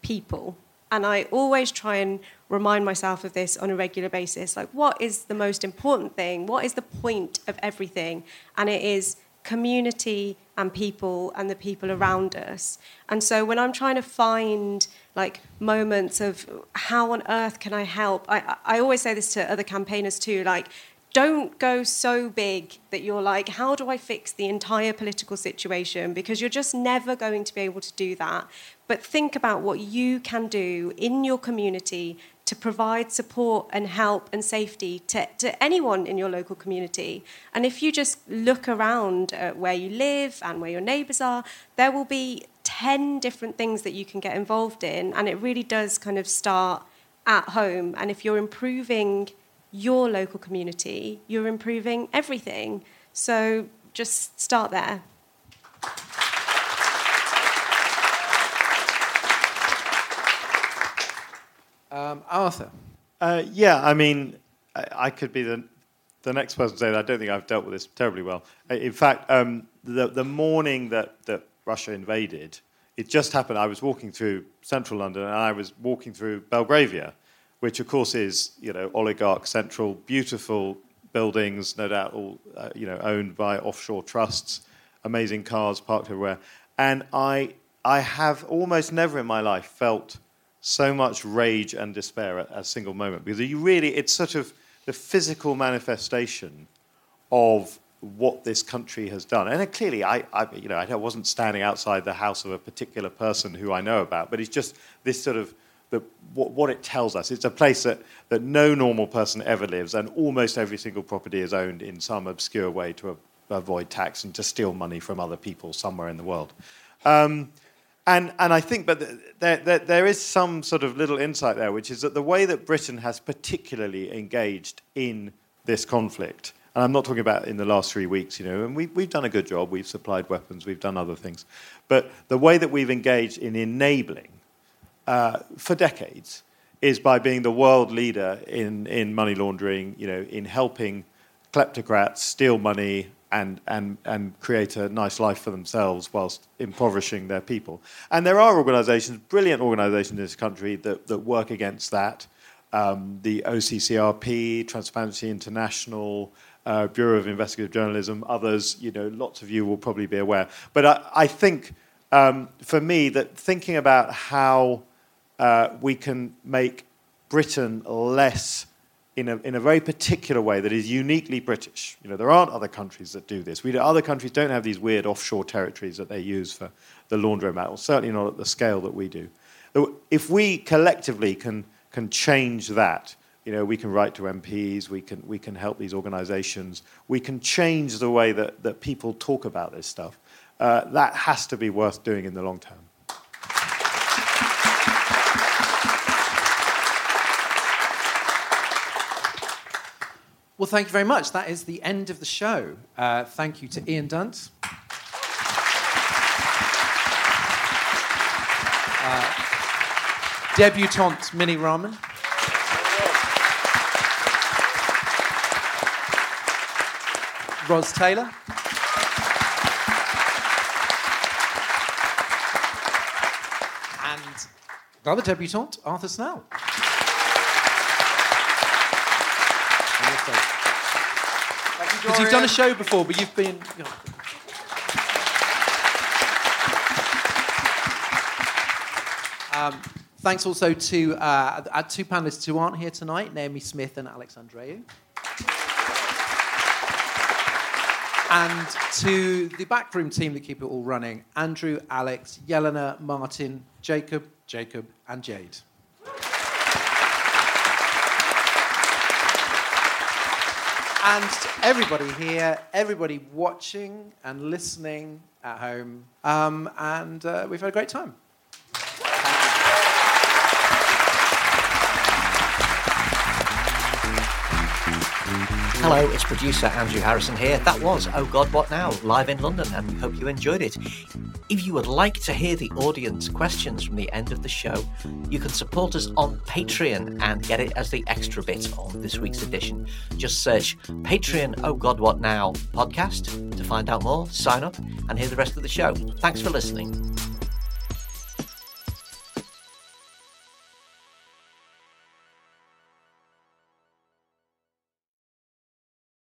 people. And I always try and remind myself of this on a regular basis. Like, what is the most important thing? What is the point of everything? And it is community and people and the people around us. And so when I'm trying to find like moments of how on earth can I help, I, I always say this to other campaigners too, like, don't go so big that you're like, how do I fix the entire political situation? Because you're just never going to be able to do that. But think about what you can do in your community to provide support and help and safety to, to anyone in your local community. And if you just look around where you live and where your neighbours are, there will be 10 different things that you can get involved in. And it really does kind of start at home. And if you're improving your local community, you're improving everything. So just start there. Um, Arthur. Uh, yeah, I mean, I, I could be the, the next person to say that I don't think I've dealt with this terribly well. Uh, In fact, um, the, the morning that, that Russia invaded, it just happened. I was walking through central London and I was walking through Belgravia, which of course is, you know, oligarch central, beautiful buildings, no doubt all, uh, you know, owned by offshore trusts, amazing cars parked everywhere. And I, I have almost never in my life felt so much rage and despair at a single moment because you really it's sort of the physical manifestation of what this country has done. And clearly I, I you know I wasn't standing outside the house of a particular person who I know about but it's just this sort of the, what, what it tells us. It's a place that, that no normal person ever lives and almost every single property is owned in some obscure way to a, avoid tax and to steal money from other people somewhere in the world. Um, and, and I think, but there, there, there is some sort of little insight there, which is that the way that Britain has particularly engaged in this conflict, and I'm not talking about in the last three weeks, you know, and we, we've done a good job, we've supplied weapons, we've done other things, but the way that we've engaged in enabling uh, for decades is by being the world leader in, in money laundering, you know, in helping kleptocrats steal money and, and, and create a nice life for themselves whilst impoverishing their people. And there are organizations, brilliant organizations in this country that, that work against that. Um, the OCCRP, Transparency International, uh, Bureau of Investigative Journalism. Others, you know, lots of you will probably be aware. But I, I think um, for me that thinking about how uh, we can make Britain less in a, in a very particular way that is uniquely British. You know, there aren't other countries that do this. We, other countries don't have these weird offshore territories that they use for the laundromat, or certainly not at the scale that we do. If we collectively can, can change that, you know, we can write to MPs, we can, we can help these organizations, we can change the way that, that people talk about this stuff. Uh, that has to be worth doing in the long term. Well, thank you very much. That is the end of the show. Uh, thank you to Ian Dunt. Uh, debutante Minnie Rahman. Ros Taylor. And another debutante, Arthur Snell. Because you've done a show before, but you've been. You know. um, thanks also to uh, our two panelists who aren't here tonight, Naomi Smith and Alex Andreou. And to the backroom team that keep it all running Andrew, Alex, Yelena, Martin, Jacob, Jacob, and Jade. And to everybody here, everybody watching and listening at home. Um, and uh, we've had a great time. Hello, it's producer Andrew Harrison here. That was Oh God What Now, live in London, and we hope you enjoyed it. If you would like to hear the audience questions from the end of the show, you can support us on Patreon and get it as the extra bit on this week's edition. Just search Patreon Oh God What Now podcast to find out more, sign up, and hear the rest of the show. Thanks for listening.